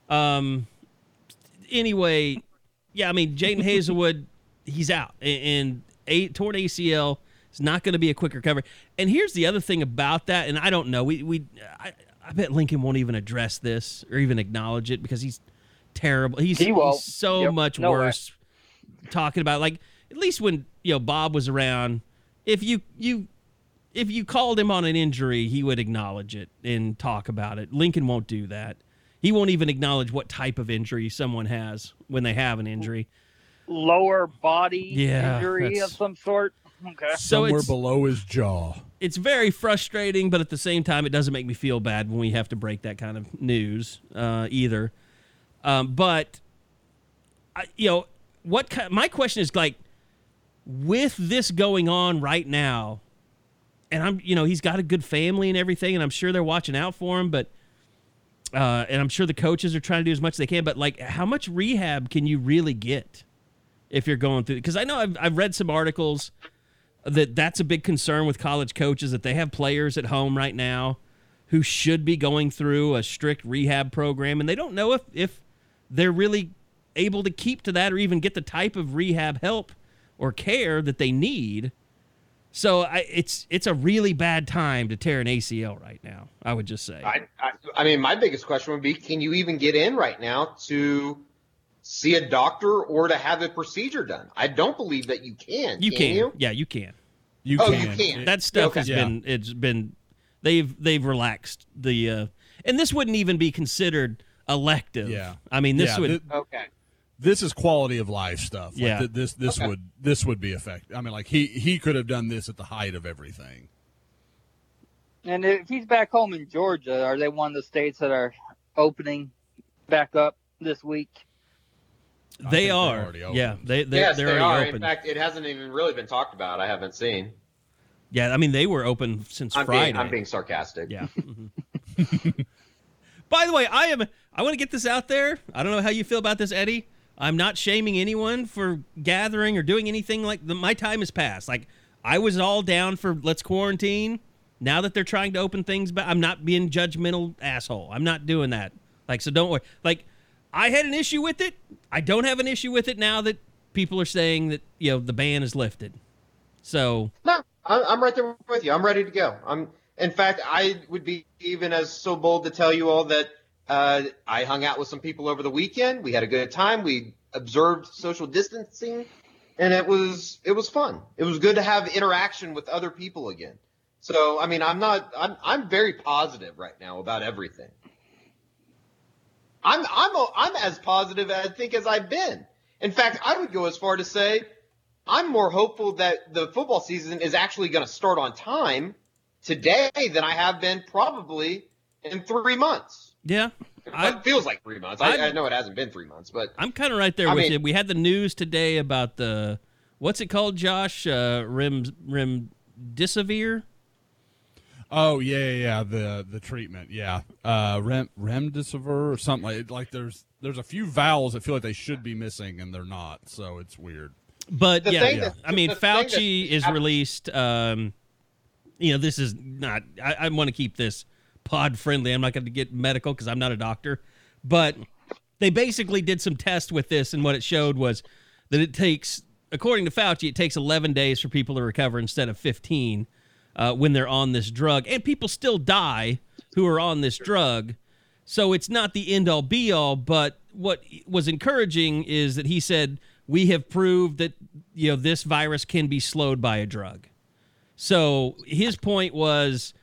Um, anyway, yeah, I mean, Jaden Hazelwood, he's out, and a torn ACL is not going to be a quick recovery. And here's the other thing about that, and I don't know, we we I, I bet Lincoln won't even address this or even acknowledge it because he's terrible. He's, He he's so Yep, much no way. worse talking about like at least when you know Bob was around, if you you if you called him on an injury, he would acknowledge it and talk about it. Lincoln won't do that. He won't even acknowledge what type of injury someone has when they have an injury. Lower body Yeah, injury of some sort. Okay. So Somewhere it's below his jaw. it's very frustrating, but at the same time, it doesn't make me feel bad when we have to break that kind of news uh, either. Um, but I, you know what? ki- My question is like, with this going on right now, and I'm you know he's got a good family and everything, and I'm sure they're watching out for him, but. Uh, and I'm sure the coaches are trying to do as much as they can, but like, how much rehab can you really get if you're going through? Because I know I've, I've read some articles that that's a big concern with college coaches that they have players at home right now who should be going through a strict rehab program and they don't know if if they're really able to keep to that or even get the type of rehab help or care that they need. So I, it's it's a really bad time to tear an ACL right now. I would just say. I, I, I mean, my biggest question would be: Can you even get in right now to see a doctor or to have a procedure done. I don't believe that you can. You can, can. you? Yeah, you can. You Oh, can. you can. That stuff Okay. has Yeah. been it's been they've they've relaxed the uh and this wouldn't even be considered elective. Yeah. I mean this Yeah, would th- Okay. This is quality of life stuff. Like, Yeah. th- this this Okay. would this would be effective. I mean, like he he could have done this at the height of everything. And if he's back home in Georgia, are they one of the states that are opening back up this week? They they're open. Yeah, they they yes, they're they are. already In fact, it hasn't even really been talked about. I haven't seen. yeah, I mean they were open since I'm Friday. being, I'm being sarcastic. Yeah. Mhm. By the way, I am. I want to get this out there. I don't know how you feel about this, Eddie. I'm not shaming anyone for gathering or doing anything like the, my time has passed. Like I was all down for let's quarantine. Now that they're trying to open things back, I'm not being judgmental asshole. I'm not doing that. Like so, don't worry. Like I had an issue with it. I don't have an issue with it now that people are saying that you know the ban is lifted. So No, I'm right there with you. I'm ready to go. I'm. In fact, I would be even as so bold to tell you all that uh, I hung out with some people over the weekend. We had a good time. We observed social distancing, and it was it was fun. It was good to have interaction with other people again. So, I mean, I'm not. I'm I'm very positive right now about everything. I'm I'm I'm as positive I think as I've been. In fact, I would go as far to say I'm more hopeful that the football season is actually going to start on time today than I have been probably in three months. Yeah, I, it feels like three months. I, I- I know it hasn't been three months, but I'm kind of right there I with mean- you. We had the news today about the what's it called, Josh? Uh, Rem remdesivir. Oh yeah, yeah, yeah. The the treatment, yeah. Uh, rem remdesivir or something like like. There's there's a few vowels that feel like they should be missing and they're not. So it's weird. But The yeah, yeah. that- I mean, the thing that Fauci is happened- released. Um, you know, this is not. I, I want to keep this pod friendly. I'm not going to get medical because I'm not a doctor. But they basically did some tests with this, and what it showed was that it takes, according to Fauci, it takes 11 days for people to recover instead of 15 uh, when they're on this drug, and people still die who are on this drug. So it's not the end all be all, but what was encouraging is that he said we have proved that you know this virus can be slowed by a drug. So his point was,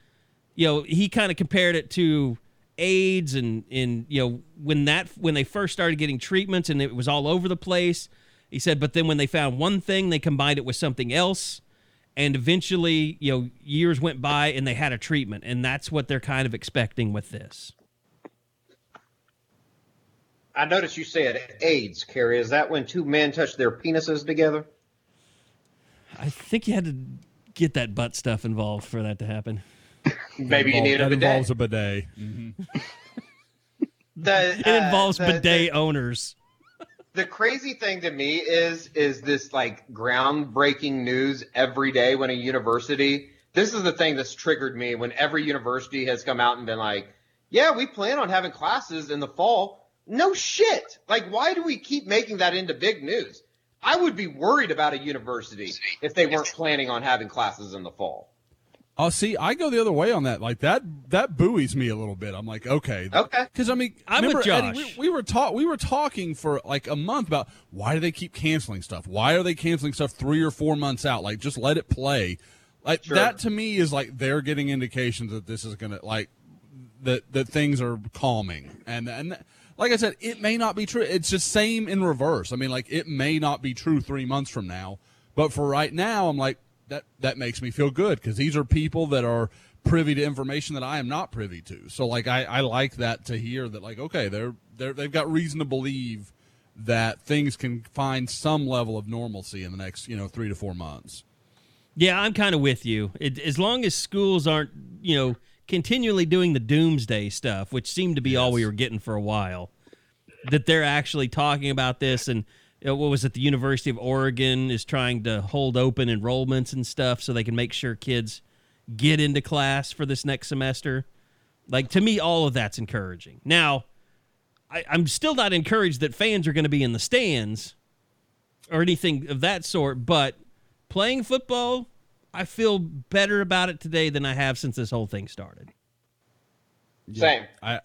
you know, he kind of compared it to AIDS and in you know when that when they first started getting treatments and it was all over the place. He said, but then when they found one thing, they combined it with something else, and eventually, you know, years went by and they had a treatment, and that's what they're kind of expecting with this. I noticed you said AIDS, Carey. Is that when two men touch their penises together? I think you had to get that butt stuff involved for that to happen. Maybe you need a that bidet. involves a bidet. Mhm. The, It uh, involves the- bidet owners. the crazy thing to me is is this like groundbreaking news every day when a university this is the thing that's triggered me when every university has come out and been like yeah we plan on having classes in the fall no shit like why do we keep making that into big news i would be worried about a university if they weren't planning on having classes in the fall Oh, see, I go the other way on that. Like that, that buoys me a little bit. I'm like, okay, Okay. Because I mean, I'm with remember, Eddie, Josh. we, we were talk, we were talking for like a month about why do they keep canceling stuff? Why are they canceling stuff three or four months out? Like, just let it play. Like Sure. that to me is like they're getting indications that this is gonna like that that things are calming and and. Like I said, it may not be true. It's just same in reverse. I mean, like it may not be true three months from now, but for right now, I'm like that. That makes me feel good because these are people that are privy to information that I am not privy to. So like I, I like that to hear that like okay they're they're they've got reason to believe that things can find some level of normalcy in the next you know three to four months. Yeah, I'm kind of with you. It, as long as schools aren't, you know, continually doing the doomsday stuff, which seemed to be all we were getting for a while, that they're actually talking about this. And Uh, what was it? The University of Oregon is trying to hold open enrollments and stuff so they can make sure kids get into class for this next semester. Like to me, all of that's encouraging. Now, I, I'm still not encouraged that fans are going to be in the stands or anything of that sort, but playing football, I feel better about it today than I have since this whole thing started. Same. I,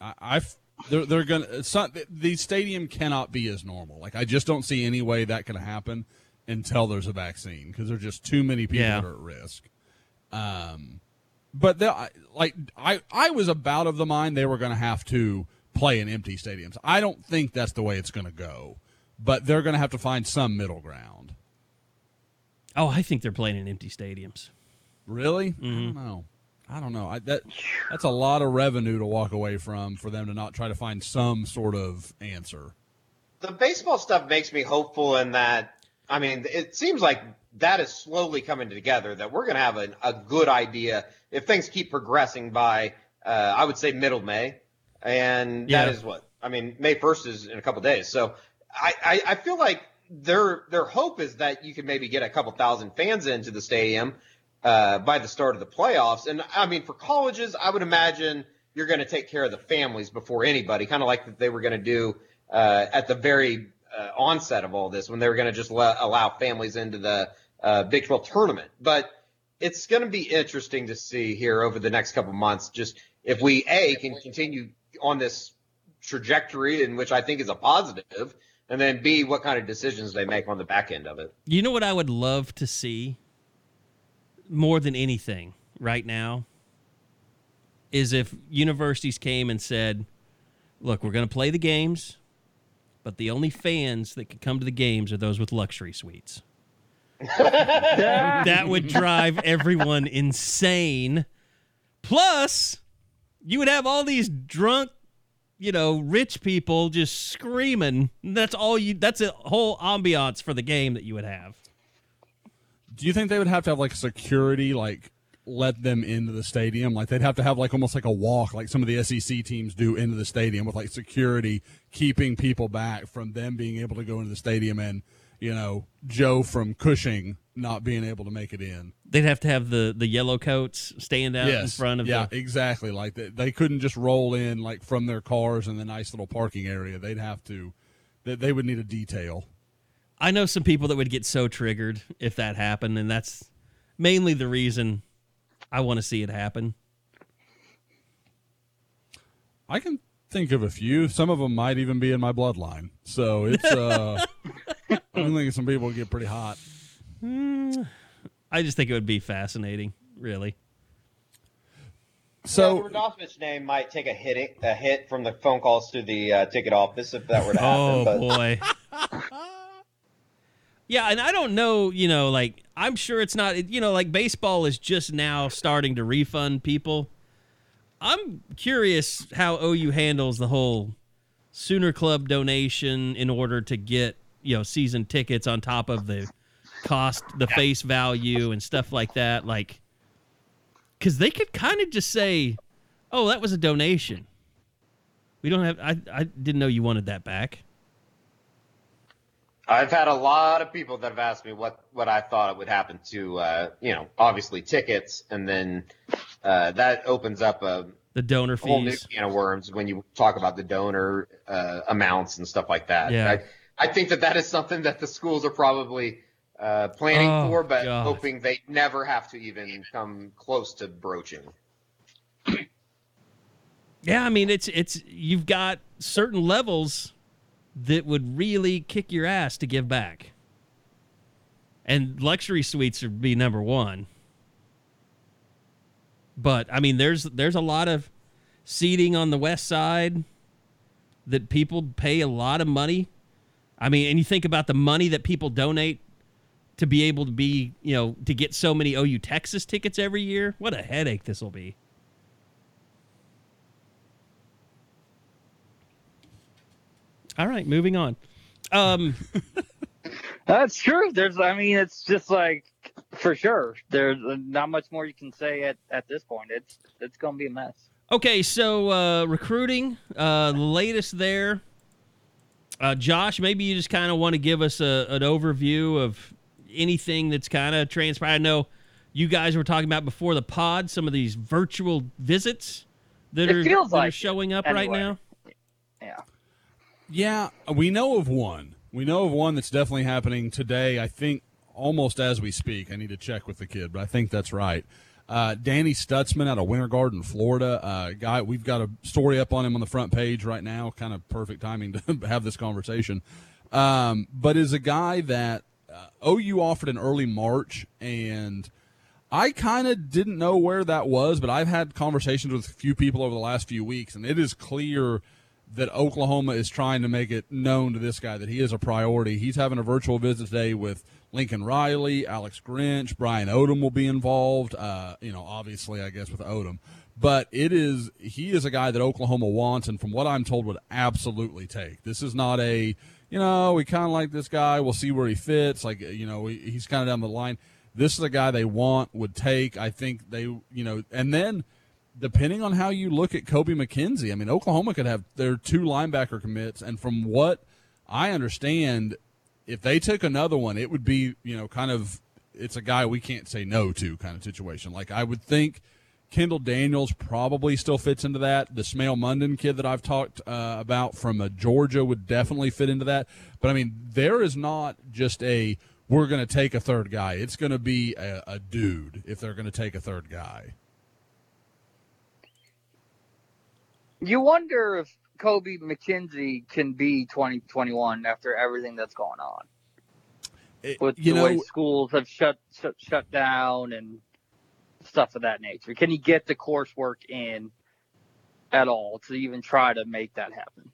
I, I f- they're they're gonna. Not, the stadium cannot be as normal. Like I just don't see any way that can happen until there's a vaccine because there's just too many people Yeah. that are at risk. Um, but like I I was about of the mind they were going to have to play in empty stadiums. I don't think that's the way it's going to go, but they're going to have to find some middle ground. Oh, I think they're playing in empty stadiums. Really? Mm-hmm. I don't know. I don't know. I, that that's a lot of revenue to walk away from for them to not try to find some sort of answer. the baseball stuff makes me hopeful in that I mean it seems like that is slowly coming together that we're going to have a, a good idea if things keep progressing by uh, I would say middle May and that Yeah. is what I mean May 1st is in a couple days so I, I, I feel like their their hope is that you can maybe get a couple thousand fans into the stadium uh, by the start of the playoffs and I mean for colleges I would imagine you're going to take care of the families before anybody kind of like that they were going to do uh, at the very uh, onset of all this when they were going to just let, allow families into the uh, Big 12 tournament. But it's going to be interesting to see here over the next couple months just if we a can continue on this trajectory in which I think is a positive, and then b what kind of decisions they make on the back end of it. You know what I would love to see more than anything right now is if universities came and said, "Look, we're going to play the games, but the only fans that can come to the games are those with luxury suites." that would drive everyone insane. Plus, you would have all these drunk, you know, rich people just screaming. That's all you. That's a whole ambiance for the game that you would have. Do you think they would have to have like security, like let them into the stadium? Like they'd have to have like almost like a walk, like some of the SEC teams do into the stadium with like security keeping people back from them being able to go into the stadium and you know Joe from Cushing not being able to make it in. They'd have to have the the yellow coats stand out in front of yeah, the. exactly. Like they, they couldn't just roll in like from their cars in the nice little parking area. They'd have to. They, they would need a detail. I know some people that would get so triggered if that happened, and that's mainly the reason I want to see it happen. I can think of a few. Some of them might even be in my bloodline. So it's. uh I think some people get pretty hot. I just think it would be fascinating, really. So yeah, the name might take a hit a hit from the phone calls to the uh, ticket office if that were to happen. Oh but boy. yeah, and I don't know, you know, like I'm sure it's not, you know, like baseball is just now starting to refund people. I'm curious how OU handles the whole Sooner Club donation in order to get, you know, season tickets on top of the cost, the face value and stuff like that, like cuz they could kind of just say, "Oh, that was a donation." We don't have I I didn't know you wanted that back. I've had a lot of people that have asked me what, what I thought would happen to, uh, you know, obviously tickets, and then uh, that opens up a The donor whole new can of worms when you talk about the donor uh, amounts and stuff like that. Yeah. I, I think that that is something that the schools are probably uh, planning Oh, for, but God. hoping they never have to even come close to broaching. Yeah, I mean it's it's you've got certain levels that would really kick your ass to give back. And luxury suites would be number 1. But I mean there's there's a lot of seating on the west side that people pay a lot of money. I mean, and you think about the money that people donate to be able to be, you know, to get so many OU Texas tickets every year. What a headache this will be. All right, moving on. Um, That's true. There's, I mean, it's just like for sure. There's not much more you can say at, at this point. It's it's gonna be a mess. okay, so uh, recruiting, uh, the latest there. Uh, Josh, maybe you just kind of want to give us a, an overview of anything that's kind of transpired. I know you guys were talking about before the pod some of these virtual visits that It are, that like it, showing up right anyway. now. Yeah. Yeah, we know of one. We know of one that's definitely happening today. I think almost as we speak. I need to check with the kid, but I think that's right. Uh, Danny Stutsman out of Winter Garden, Florida. Uh, guy, we've got a story up on him on the front page right now. Kind of perfect timing to have this conversation. Um, but is a guy that uh, OU offered in early March, and I kind of didn't know where that was. But I've had conversations with a few people over the last few weeks, and it is clear that Oklahoma is trying to make it known to this guy that he is a priority. He's having a virtual visit today with Lincoln Riley, Alex Grinch, Brian Odom will be involved. Uh, you know, obviously, I guess with Odom, but it is he is a guy that Oklahoma wants, and from what I'm told, would absolutely take. This is not a you know we kind of like this guy. We'll see where he fits. Like you know he's kind of down the line. This is a guy they want would take. I think they you know, and then depending on how you look at Kobie McKinzie, I mean Oklahoma could have their two linebacker commits, and from what I understand, if they took another one, it would be, you know, kind of it's a guy we can't say no to kind of situation. Like I would think Kendall Daniels probably still fits into that. The Smael Mondon kid that I've talked uh, about from uh, Georgia would definitely fit into that. But I mean, there is not just a we're going to take a third guy. It's going to be a, a dude if they're going to take a third guy. You wonder if Kobie McKinzie can be 2021 after everything that's going on. It, with you the know, way schools have shut, shut shut down and stuff of that nature. Can he get the coursework in at all to even try to make that happen?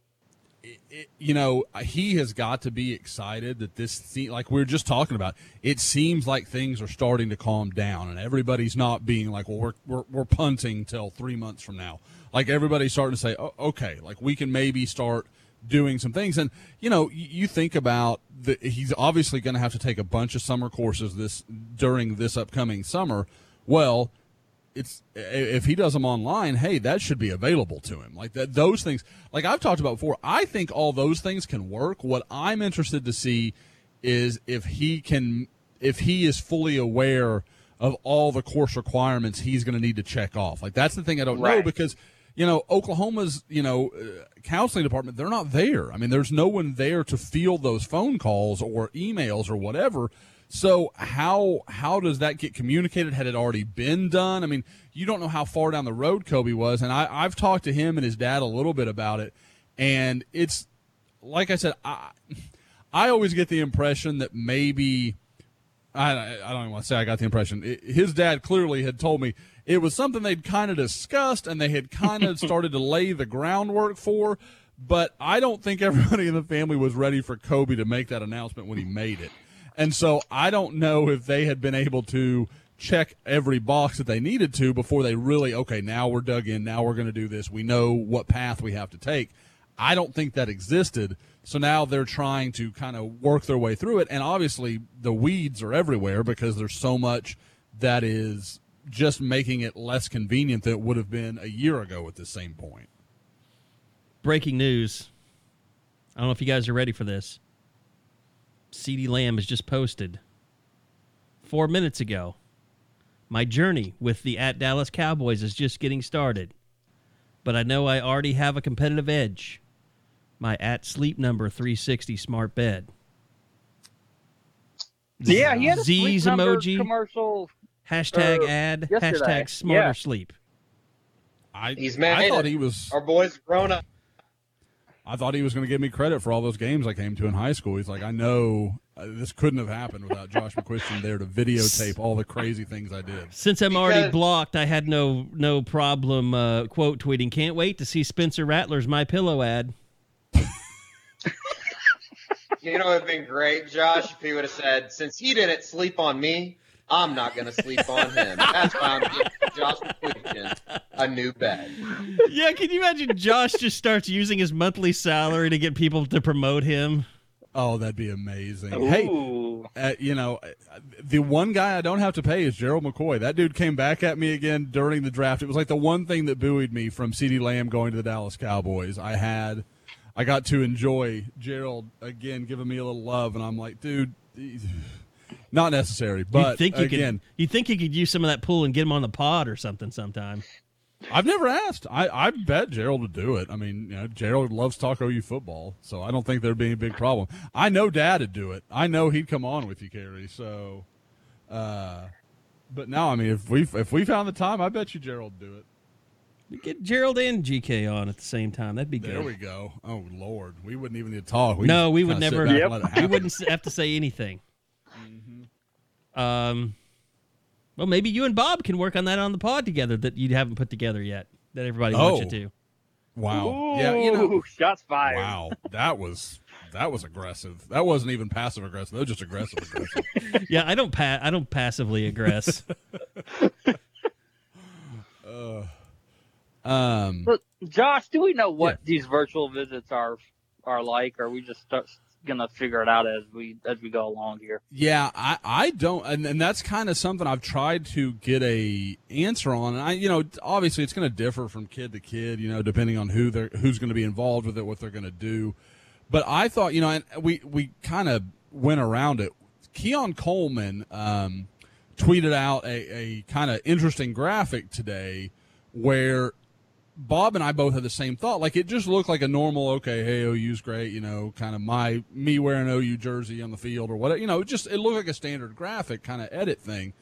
it, you know, he has got to be excited that this, like we were just talking about, it seems like things are starting to calm down and everybody's not being like, well, we're, we're, we're punting till three months from now. Like everybody's starting to say, oh, okay, like we can maybe start doing some things. And, you know, you, think about the, he's obviously going to have to take a bunch of summer courses this during this upcoming summer. Well, it's if he does them online, hey, that should be available to him. Like that, those things. Like I've talked about before, I think all those things can work. What I'm interested to see is if he can, if he is fully aware of all the course requirements he's going to need to check off. Like that's the thing I don't right. know because you know Oklahoma's you know uh, counseling department they're not there. I mean, there's no one there to field those phone calls or emails or whatever. So how how does that get communicated? Had it already been done? I mean, you don't know how far down the road Kobie was, and I, I've talked to him and his dad a little bit about it, and it's like I said, I I always get the impression that maybe I I don't even want to say I got the impression his dad clearly had told me it was something they'd kind of discussed and they had kind of started to lay the groundwork for. But I don't think everybody in the family was ready for Kobie to make that announcement when he made it. And so I don't know if they had been able to check every box that they needed to before they really, okay, now we're dug in. Now we're going to do this. We know what path we have to take. I don't think that existed. So now they're trying to kind of work their way through it. And obviously the weeds are everywhere because there's so much that is just making it less convenient than it would have been a year ago at the same point. Breaking news. I don't know if you guys are ready for this. CeeDee Lamb has just posted four minutes ago. My journey with the at Dallas Cowboys is just getting started, but I know I already have a competitive edge. My at sleep number 360 smart bed. Yeah, he had a Z's sleep number emoji. commercial. Hashtag uh, ad. yesterday. Hashtag smarter Yeah. sleep. I, He's mad. I thought he was. Our boy's grown up. I thought he was going to give me credit for all those games I came to in high school. He's like, I know uh, this couldn't have happened without Josh McCuistion there to videotape all the crazy things I did. Since I'm already Because- blocked, I had no no problem uh, quote tweeting. Can't wait to see Spencer Rattler's My Pillow ad. You know, it'd been great, Josh, if he would have said, since he didn't sleep on me, I'm not going to sleep on him. That's why I'm giving Josh McCuistion a new bed. yeah, can you imagine Josh just starts using his monthly salary to get people to promote him? Oh, that'd be amazing. Hey, uh, you know, uh, the one guy I don't have to pay is Gerald McCoy. That dude came back at me again during the draft. It was like the one thing that buoyed me from CeeDee Lamb going to the Dallas Cowboys. I had, I got to enjoy Gerald again giving me a little love, and I'm like, dude, not necessary. But you think you again, could you think you could use some of that pool and get him on the pod or something sometime? I've never asked. I, I bet Gerald would do it. I mean, you know, Gerald loves talk OU football, so I don't think there'd be any big problem. I know Dad would do it. I know he'd come on with you, Carey. So, uh, But now, I mean, if we if we found the time, I bet you Gerald would do it. We Get Gerald and GK on at the same time. That'd be good. There we go. Oh Lord, we wouldn't even need to talk. We no, we would never. Yep. We wouldn't have to say anything. Um, well, maybe you and Bob can work on that on the pod together that you haven't put together yet. That everybody wants you Oh. to. Wow. Yeah, you know. Shots fired. Wow, that was that was aggressive. That wasn't even passive aggressive. That was just aggressive aggressive. Yeah, I don't pa- I don't passively aggress. Um, But Josh, do we know what Yeah. these virtual visits are are like? Or are we just start, gonna figure it out as we as we go along here? Yeah, I, I don't, and, and that's kind of something I've tried to get a answer on. And I, you know, obviously it's to differ from kid to kid, you know, depending on who they're who's to be involved with it, what they're to do. But I thought, you know, and we we kind of went around it. Keon Coleman um, tweeted out a, a kind of interesting graphic today where Bob and I both had the same thought. Like it just looked like a normal, okay, hey, OU's great, you know, kind of my me wearing OU jersey on the field or whatever. You know, it just it looked like a standard graphic kind of edit thing.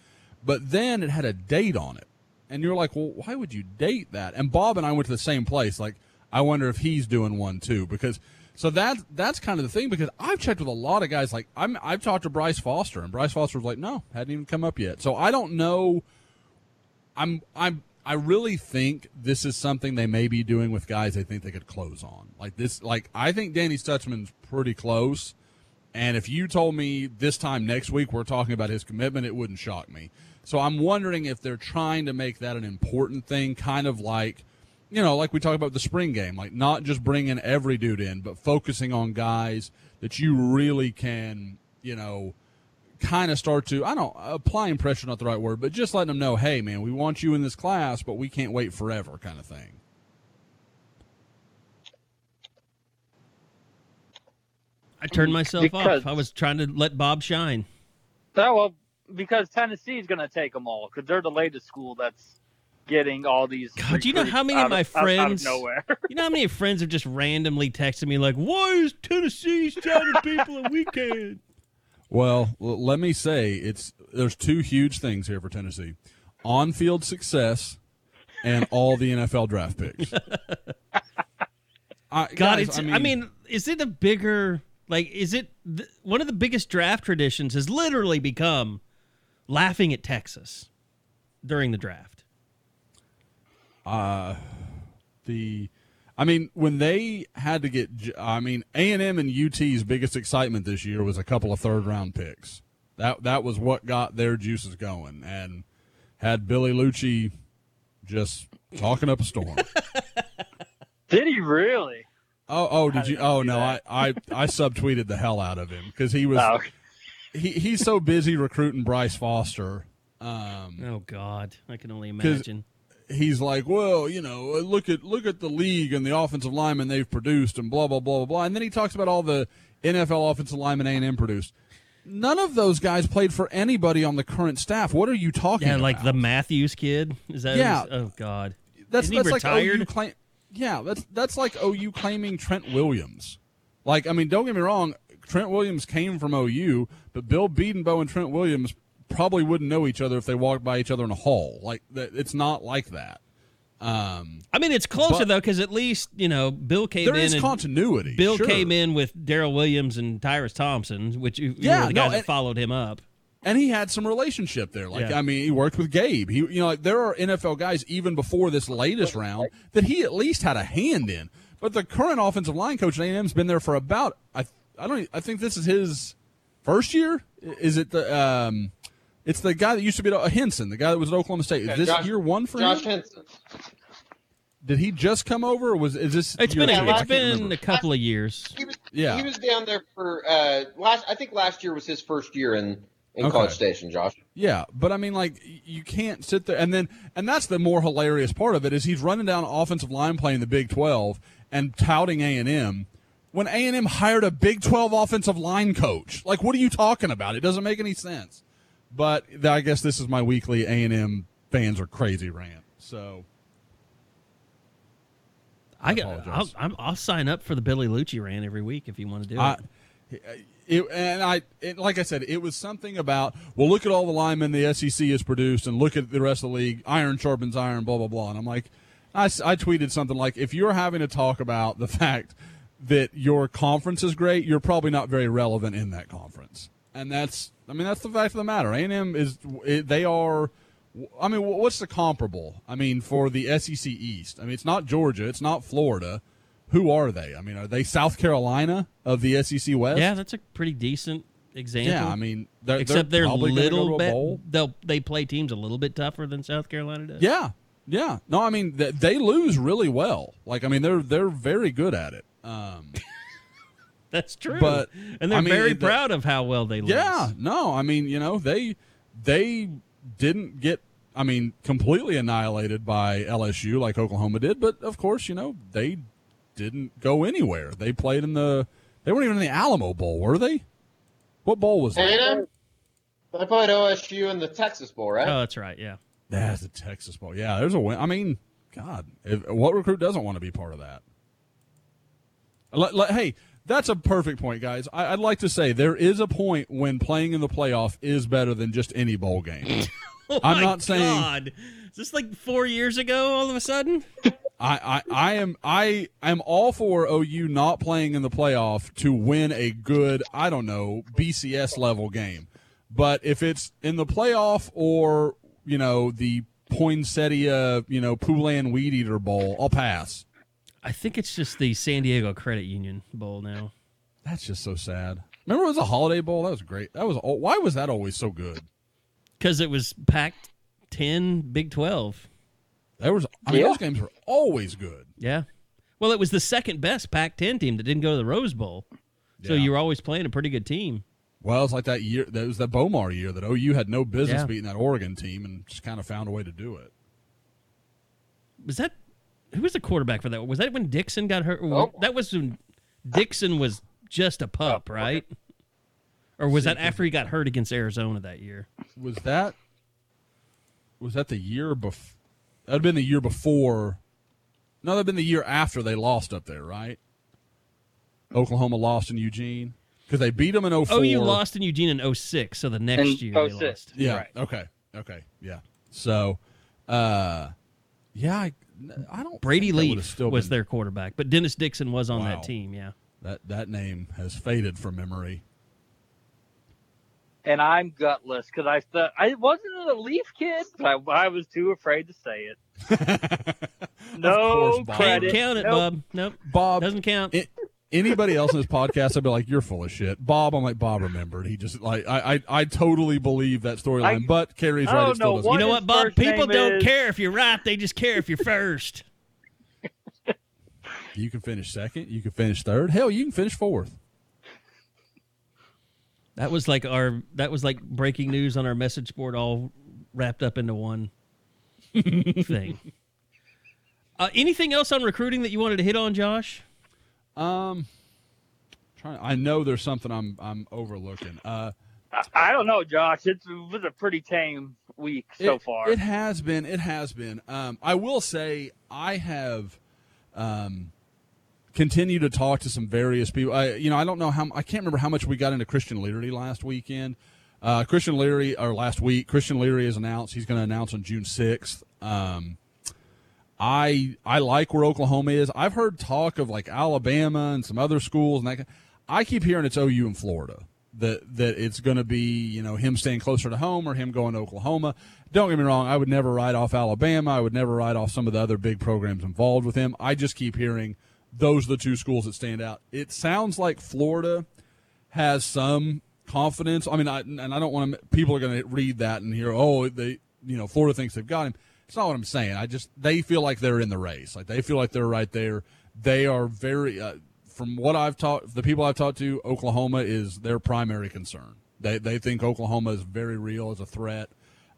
But then it had a date on it. And you're like, well, why would you date that? And Bob and I went to the same place. Like, I wonder if he's doing one too. Because so that that's kind of the thing because I've checked with a lot of guys. Like I'm I've talked to Bryce Foster and Bryce Foster was like, no, hadn't even come up yet. So I don't know I'm I'm I really think this is something they may be doing with guys they think they could close on. Like this like I think Danny Stutsman's pretty close. And if you told me this time next week we're talking about his commitment, it wouldn't shock me. So I'm wondering if they're trying to make that an important thing, kind of like, you know, like we talk about the spring game, like not just bringing every dude in, but focusing on guys that you really can, you know, kind of start to I don't applying pressure not the right word, but just letting them know, hey man, we want you in this class, but we can't wait forever, kind of thing. I turned myself Because- off. I was trying to let Bob shine. Oh well, because Tennessee's gonna take them all because they're the latest school that's getting all these. God, do you know how many of my out- out of friends- nowhere? You know how many friends have just randomly texted me like, "Why is Tennessee signing people a weekend?" Well, let me say it's there's two huge things here for Tennessee: on-field success and all the NFL draft picks. I, God, guys, it's. I mean, is it a bigger like? Is it th- one of the biggest draft traditions? Has literally become laughing at Texas during the draft. Uh, the I mean when they had to get, I mean A&M and UT's biggest excitement this year was a couple of third round picks. That that was what got their juices going and had Billy Liucci just talking up a storm. Did he really? oh oh did you did I oh no I that? I I subtweeted the hell out of him cuz he was Oh, he, he's so busy recruiting Bryce Foster. Um Oh God, I can only imagine. He's like, well, you know, look at look at the league and the offensive linemen they've produced and blah blah blah blah blah. And then he talks about all the NFL offensive linemen A and M produced. None of those guys played for anybody on the current staff. What are you talking Yeah, about? like the Matthews kid. Is that? Yeah. Oh God. that's Isn't that's like? OU claim. Yeah, that's that's like OU claiming Trent Williams. Like, I mean, don't get me wrong, Trent Williams came from OU, but Bill Bedenbaugh and Trent Williams probably wouldn't know each other if they walked by each other in a hall. Like, it's not like that. Um, I mean, it's closer But- though, because at least you know Bill came there in is and continuity. Bill sure. came in with Daryl Williams and Tyrus Thompson, which you, Yeah, were the no, guys that followed him up. and he had some relationship there. Like, Yeah. I mean, he worked with Gabe. He, you know, like there are NFL guys even before this latest round that he at least had a hand in. But the current offensive line coach at A&M's been there for about I, I don't, I think this is his first year. Is it the, um, it's the guy that used to be at uh, Henson, the guy that was at Oklahoma State. Is Yeah, this Josh- year one for Josh him? Henson. Did he just come over? Or was is this? It's year been two? a, I it's can't been remember. a couple of years. He was, Yeah. he was down there for uh, last. I think last year was his first year in in Okay. College Station. Josh. Yeah, but I mean, like you can't sit there and then, and that's the more hilarious part of it is he's running down offensive line playing the Big Twelve and touting A and M when A and M hired a Big Twelve offensive line coach. Like, what are you talking about? It doesn't make any sense. But I guess this is my weekly A and M fans are crazy rant. So I, I got, I'll, I'll sign up for the Billy Liucci rant every week if you want to do I, it. Uh, it, and I, it, like I said, it was something about well, look at all the linemen the SEC has produced, and look at the rest of the league. Iron sharpens iron, blah blah blah. And I'm like, I, I tweeted something like, if you're having to talk about the fact that your conference is great, you're probably not very relevant in that conference. And that's, I mean, that's the fact of the matter. A&M is, it, they are. I mean, what's the comparable? I mean, for the SEC East, I mean, it's not Georgia, it's not Florida who are they? I mean, are they South Carolina of the SEC West? Yeah, that's a pretty decent example. Yeah, I mean, they're, except they're, they're, little go a bit. They'll they play teams a little bit tougher than South Carolina does. Yeah, yeah. No, I mean they, they lose really well. Like, I mean, they're they're very good at it. Um, that's true. But, and they're I mean, very the- proud of how well they lose. yeah, no, I mean, you know, they they didn't get. I mean, completely annihilated by LSU like Oklahoma did, but of course, you know, they didn't go anywhere. They played in the. They weren't even in the Alamo Bowl, were they? What bowl was that? A&M? They played OSU in the Texas Bowl, right? Oh, that's right. Yeah. That's the Texas Bowl. Yeah, there's a win. I mean, God, if, what recruit doesn't want to be part of that? Let- let- hey, that's a perfect point, guys. I, I'd like to say there is a point when playing in the playoff is better than just any bowl game. Oh I'm not saying- God. Is this like four years ago? All of a sudden. I, I, I am I am all for OU not playing in the playoff to win a good, I don't know, BCS level game. But if it's in the playoff or, you know, the Poinsettia, you know, Poulan Weed Eater Bowl, I'll pass. I think it's just the San Diego Credit Union Bowl now. That's just so sad. Remember it was a holiday bowl? That was great. That was al- why was that always so good? Because it was packed 10, Big 12. There was I mean Yeah. those games were always good. Yeah. Well, it was the second best Pac 10 team that didn't go to the Rose Bowl. So Yeah. you were always playing a pretty good team. Well, it's like that year that was that Bomar year that OU had no business Yeah. beating that Oregon team and just kind of found a way to do it. Was that who was the quarterback for that? Was that when Dixon got hurt? Oh. That was when Dixon was just a pup, right? Or was that after he got hurt against Arizona that year? was that was that the year before? That'd been the year before. No, that'd been the year after they lost up there, right? Oklahoma lost in Eugene because they beat them in 04. Oh, you lost in Eugene in 06, so the next In year they lost. Yeah. Right. Okay. Okay. Yeah. So, uh, yeah, I, I don't. Brady think Leaf still was been- their quarterback, but Dennis Dixon was on Wow. that team. Yeah. That that name has faded from memory. and I'm gutless because I thought I wasn't a Leaf kid, but I, I was too afraid to say it. No course, Bob. Can't count it, Nope. Bob. Nope. Bob Doesn't count. it, anybody else in this podcast, I'd be like, "You're full of shit." Bob, I'm like, Bob remembered. He just like I I, I totally believe that storyline, but Carey's right. It still know doesn't. you know what, Bob? People don't is- care if you're right. They just care if you're first. You can finish second. You can finish third. Hell, you can finish fourth. That was like our that was like breaking news on our message board all wrapped up into one thing. Uh, anything else on recruiting that you wanted to hit on, Josh? Um, trying. I know there's something I'm I'm overlooking. Uh, I, I don't know, Josh. It's, it was a pretty tame week so it, far. It has been. It has been. Um, I will say I have, um, continued to talk to some various people. I, you know, I don't know how. I can't remember how much we got into Christian Leary last weekend. Uh, Christian Leary, or last week, Christian Leary has announced he's going to announce on June sixth. Um, I I like where Oklahoma is. I've heard talk of like Alabama and some other schools, and that. I keep hearing it's OU in Florida. That that it's going to be you know him staying closer to home or him going to Oklahoma. Don't get me wrong. I would never write off Alabama. I would never write off some of the other big programs involved with him. I just keep hearing those are the two schools that stand out. It sounds like Florida has some confidence. I mean, I, and I don't want to. People are going to read that and hear, oh, they, you know, Florida thinks they've got him. It's not what I'm saying. I just they feel like they're in the race. Like they feel like they're right there. They are very. Uh, from what I've taught, the people I've talked to, Oklahoma is their primary concern. They they think Oklahoma is very real as a threat.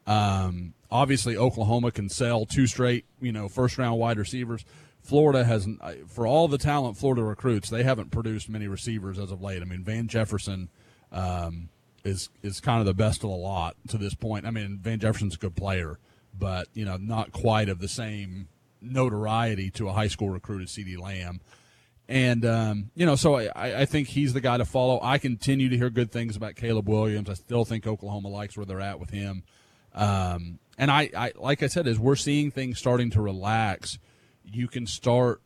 Um, obviously, Oklahoma can sell two straight, you know, first round wide receivers. Florida has, for all the talent Florida recruits, they haven't produced many receivers as of late. I mean, Van Jefferson um, is is kind of the best of the lot to this point. I mean, Van Jefferson's a good player, but you know, not quite of the same notoriety to a high school recruit as CeeDee Lamb. And um, you know, so I, I think he's the guy to follow. I continue to hear good things about Caleb Williams. I still think Oklahoma likes where they're at with him. Um, and I, I, like I said, as we're seeing things starting to relax, you can start.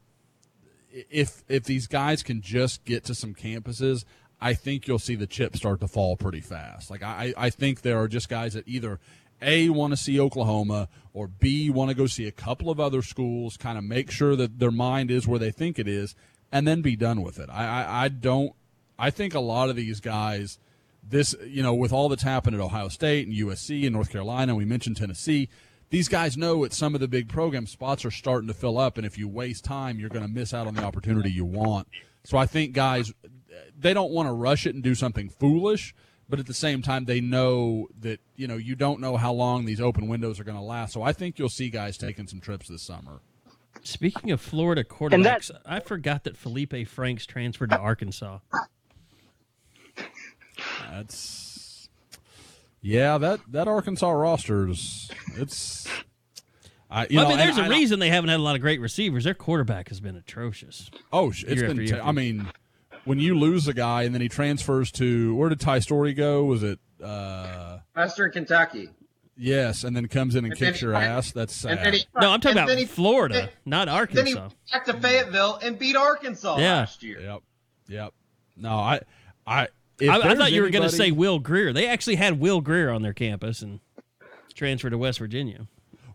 If if these guys can just get to some campuses, I think you'll see the chips start to fall pretty fast. Like I, I think there are just guys that either a want to see Oklahoma or B want to go see a couple of other schools, kind of make sure that their mind is where they think it is, and then be done with it. I, I, I don't. I think a lot of these guys, this you know, with all that's happened at Ohio State and USC and North Carolina, we mentioned Tennessee. These guys know at some of the big program spots are starting to fill up, and if you waste time, you're going to miss out on the opportunity you want. So I think guys, they don't want to rush it and do something foolish but at the same time they know that you know you don't know how long these open windows are going to last so i think you'll see guys taking some trips this summer speaking of florida quarterbacks i forgot that felipe franks transferred to arkansas that's yeah that that arkansas rosters it's I, well, know, I mean, there's a reason they haven't had a lot of great receivers. Their quarterback has been atrocious. Oh, it's been. T- I mean, when you lose a guy and then he transfers to where did Ty Storey go? Was it uh, Western Kentucky? Yes, and then comes in and, and kicks your ass. That's sad. He, no, I'm talking about he, Florida, then, not Arkansas. Then he back to Fayetteville and beat Arkansas yeah. last year. Yep, yep. No, I, I, I, I thought anybody, you were going to say Will Grier. They actually had Will Grier on their campus and transferred to West Virginia.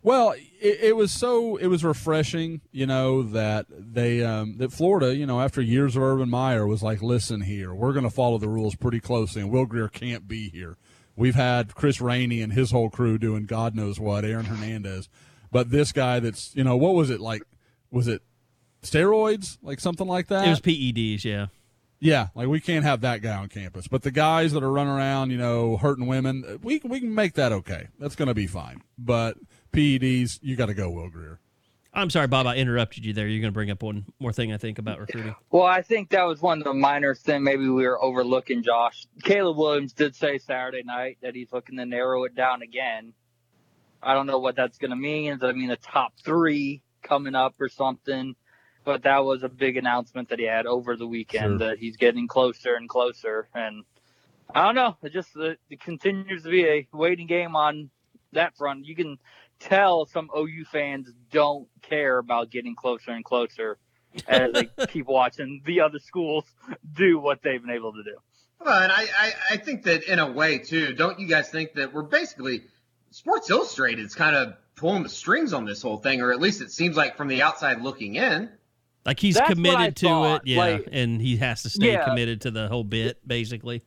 Well, it, it, was so it was refreshing, you know, that they um, that Florida, you know, after years of Urban Meyer was like, listen here, we're going to follow the rules pretty closely, and Will Grier can't be here. We've had Chris Rainey and his whole crew doing God knows what, Aaron Hernandez, but this guy that's you know what was it like? Was it steroids, like something like that? It was PEDs, yeah. Yeah, like we can't have that guy on campus. But the guys that are running around, you know, hurting women, we we can make that okay. That's going to be fine. But PEDs, you got to go, Will Grier. I'm sorry, Bob. I interrupted you there. You're going to bring up one more thing, I think, about recruiting. Well, I think that was one of the minor things maybe we were overlooking, Josh. Caleb Williams did say Saturday night that he's looking to narrow it down again. I don't know what that's going to mean. Does that mean the top three coming up or something? But that was a big announcement that he had over the weekend sure. that he's getting closer and closer. And I don't know. It just it continues to be a waiting game on that front. You can tell some OU fans don't care about getting closer and closer as they keep watching the other schools do what they've been able to do. Well, and I, I, I think that in a way too, don't you guys think that we're basically Sports Illustrated is kind of pulling the strings on this whole thing, or at least it seems like from the outside looking in. Like he's That's committed to thought. it, yeah, like, and he has to stay yeah. committed to the whole bit, basically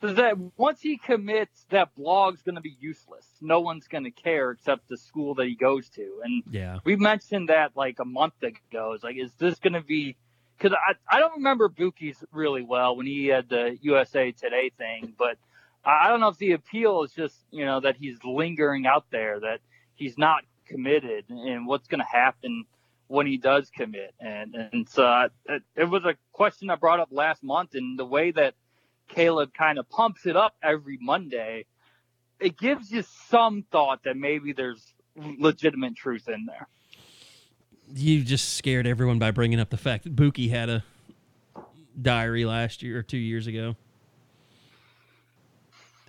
that once he commits, that blog's going to be useless. No one's going to care except the school that he goes to. And yeah, we mentioned that like a month ago. It's like, is this going to be? Because I I don't remember Bookie's really well when he had the USA Today thing, but I don't know if the appeal is just you know that he's lingering out there, that he's not committed, and what's going to happen when he does commit. And and so it, it was a question I brought up last month, and the way that Caleb kind of pumps it up every Monday, it gives you some thought that maybe there's legitimate truth in there. You just scared everyone by bringing up the fact that Bookie had a diary last year or two years ago.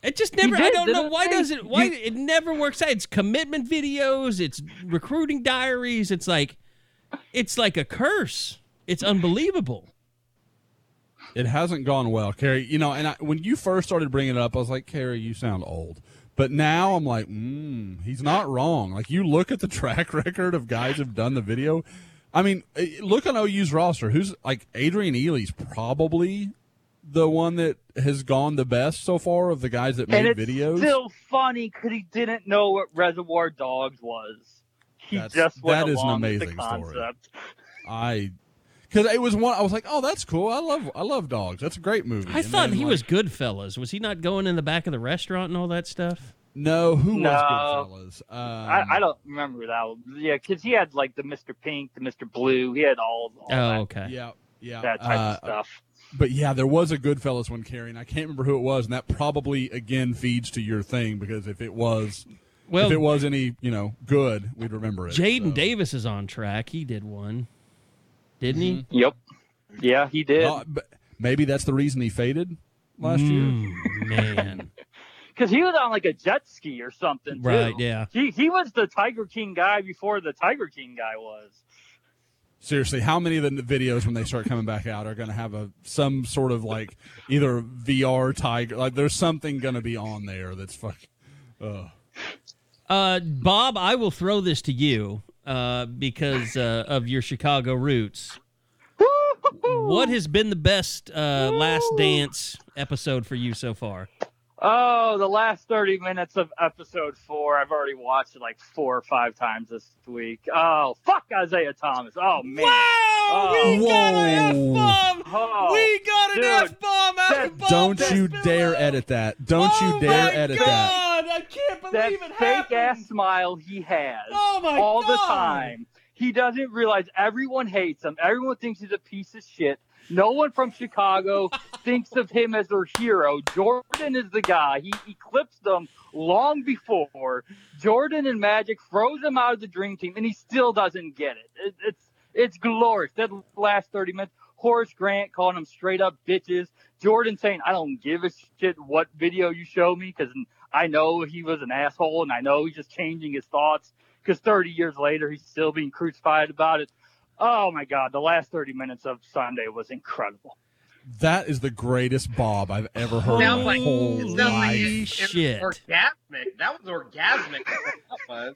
It just never. Did, I don't know why does it. Why it never works out. It's commitment videos. It's recruiting diaries. It's like, it's like a curse. It's unbelievable. It hasn't gone well, Carey. You know, and I, when you first started bringing it up, I was like, Carey, you sound old. But now I'm like, mm, he's not wrong. Like you look at the track record of guys who've done the video. I mean, eh, look on OU's roster. Who's like Adrian Ealy's probably the one that has gone the best so far of the guys that made videos. Still funny because he didn't know what Reservoir Dogs was. He That's, just went that is an amazing story. I because it was one. I was like, oh, that's cool. I love I love dogs. That's a great movie. I and thought he like, was Goodfellas. Was he not going in the back of the restaurant and all that stuff? No, who no, was Goodfellas? Um, I, I, don't remember that one. Yeah, because he had like the Mr. Pink, the Mr. Blue. He had all. all oh, that, okay. Yeah, yeah. That type uh, of stuff. But yeah, there was a Goodfellas one, Carey, and I can't remember who it was, and that probably again feeds to your thing because if it was. Well, if it was any, you know, good, we'd remember it. Jaden so. Davis is on track. He did one, didn't he? Mm-hmm. Yep. Yeah, he did. Uh, maybe that's the reason he faded last year. Mm, man. Because he was on like a jet ski or something. Too. Right, yeah. He he was the Tiger King guy before the Tiger King guy was. Seriously, how many of the videos when they start coming back out are going to have a some sort of like either VR tiger? Like, there's something going to be on there that's fuck. Uh. Uh, Bob, I will throw this to you uh, because uh, of your Chicago roots. What has been the best uh, Last Dance episode for you so far? Oh, the last 30 minutes of episode four. I've already watched it like four or five times this week. Oh, fuck Isiah Thomas. Oh, man. Wow! Oh. we got an F bomb! Oh, we got an. F bomb out of Don't you Despinello. dare edit that! Don't oh you dare my edit God, that! I can't believe That it fake happened. ass smile he has Oh my all the time. He doesn't realize everyone hates him. Everyone thinks he's a piece of shit. No one from Chicago thinks of him as their hero. Jordan is the guy. He eclipsed them long before. Jordan and Magic froze him out of the dream team, and he still doesn't get it. it it's it's glorious. That last 30 minutes, Horace Grant calling him straight up bitches. Jordan saying, I don't give a shit what video you show me because I know he was an asshole and I know he's just changing his thoughts because 30 years later he's still being crucified about it. Oh my God, the last 30 minutes of Sunday was incredible. That is the greatest Bob I've ever heard in Sounds my like, whole it sounds like life. it, it shit. orgasmic. That was orgasmic. That was.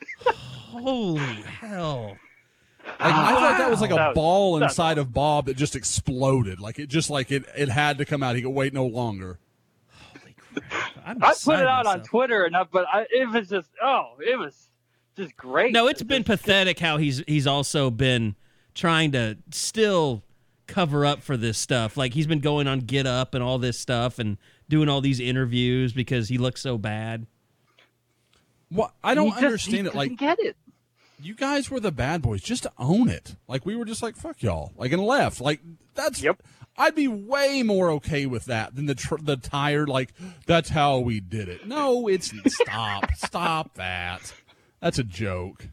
Holy hell. Like, I thought that was like a was- ball that's inside of Bob that just exploded. Like it just like it it had to come out. He could wait no longer. Holy crap. I'm I put it out on. Twitter enough, but I, it was just, oh, it was just great. No, it's It been just- pathetic how he's he's also been trying to still cover up for this stuff. Like he's been going on Get Up and all this stuff and doing all these interviews because he looks so bad. What I don't just- understand he it. Like doesn't get it. you guys were the bad boys. Just own it. Like we were just like fuck y'all. Like and left. Like that's. Yep. I'd be way more okay with that than the tr- the tired like that's how we did it. No, it's stop stop that. That's a joke.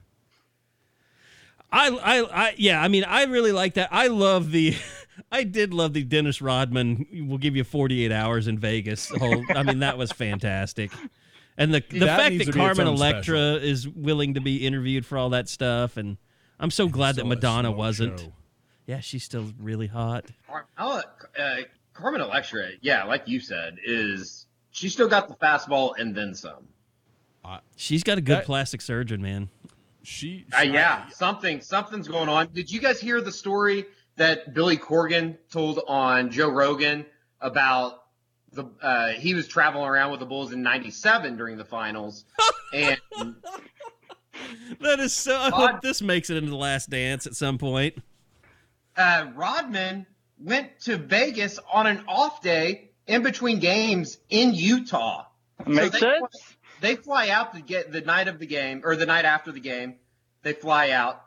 I, I, I, yeah. I mean, I really like that. I love the, I did love the Dennis Rodman. We'll give you 48 hours in Vegas. Whole, I mean, that was fantastic. And the the That fact that to be its Carmen Electra special. is willing to be interviewed for all that stuff, and I'm so glad that Madonna wasn't. show. Yeah, she's still really hot. Oh, uh, Carmen Electra, yeah, like you said, is she still got the fastball and then some. She's got a good That- plastic surgeon, man. She, Uh, yeah, something something's going on. Did you guys hear the story that Billy Corgan told on Joe Rogan about the uh, he was traveling around with the Bulls in '97 during the finals, and That is so. I Odd. hope this makes it into the Last Dance at some point. Uh, Rodman went to Vegas on an off day in between games in Utah. Makes they sense. Fly, they fly out to get the night of the game or the night after the game. They fly out,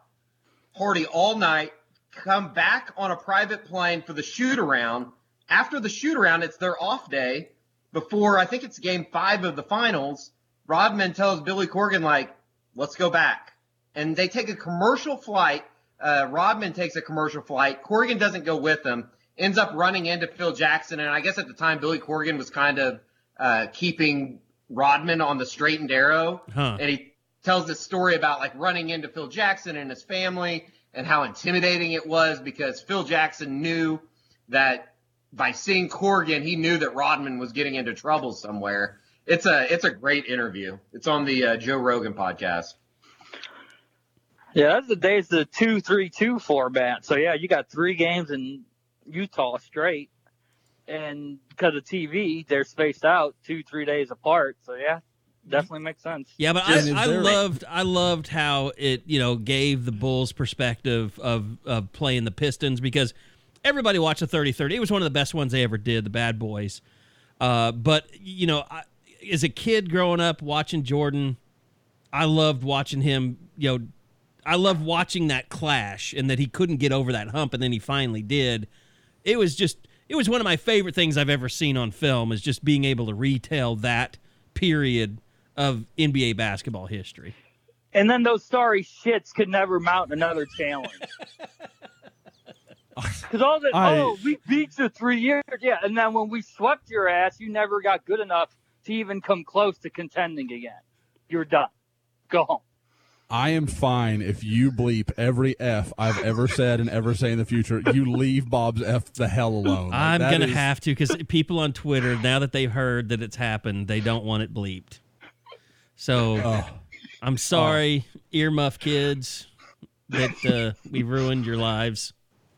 party all night, come back on a private plane for the shoot around. After the shoot around, it's their off day. Before I think it's game five of the finals, Rodman tells Billy Corgan like, "Let's go back," and they take a commercial flight. Uh, Rodman takes a commercial flight. Corgan doesn't go with him. Ends up running into Phil Jackson, and I guess at the time Billy Corgan was kind of uh, keeping Rodman on the straight and narrow, Huh. and he tells this story about like running into Phil Jackson and his family and how intimidating it was because Phil Jackson knew that by seeing Corgan, he knew that Rodman was getting into trouble somewhere. It's a it's a great interview. It's on the uh, Joe Rogan podcast. Yeah, that's the days of the two three two format. So yeah, you got three games in Utah straight, and because of TV, they're spaced out two three days apart. So yeah, definitely makes sense. Yeah, but I, I loved I loved how it you know gave the Bulls perspective of of playing the Pistons because everybody watched the 30-30. It was one of the best ones they ever did, the Bad Boys. Uh, but you know, I, as a kid growing up watching Jordan, I loved watching him. You know, I love watching that clash and that he couldn't get over that hump, and then he finally did. It was just it was one of my favorite things I've ever seen on film is just being able to retell that period of NBA basketball history. And then those sorry shits could never mount another challenge. Because all that, I- oh, we beat you three years, yeah, and then when we swept your ass, you never got good enough to even come close to contending again. You're done. Go home. I am fine if you bleep every F I've ever said and ever say in the future. You leave Bob's F the hell alone. Like, I'm that gonna is- have to because people on Twitter now that they've heard that it's happened, they don't want it bleeped. So Oh, I'm sorry, earmuff kids, that uh, we ruined your lives.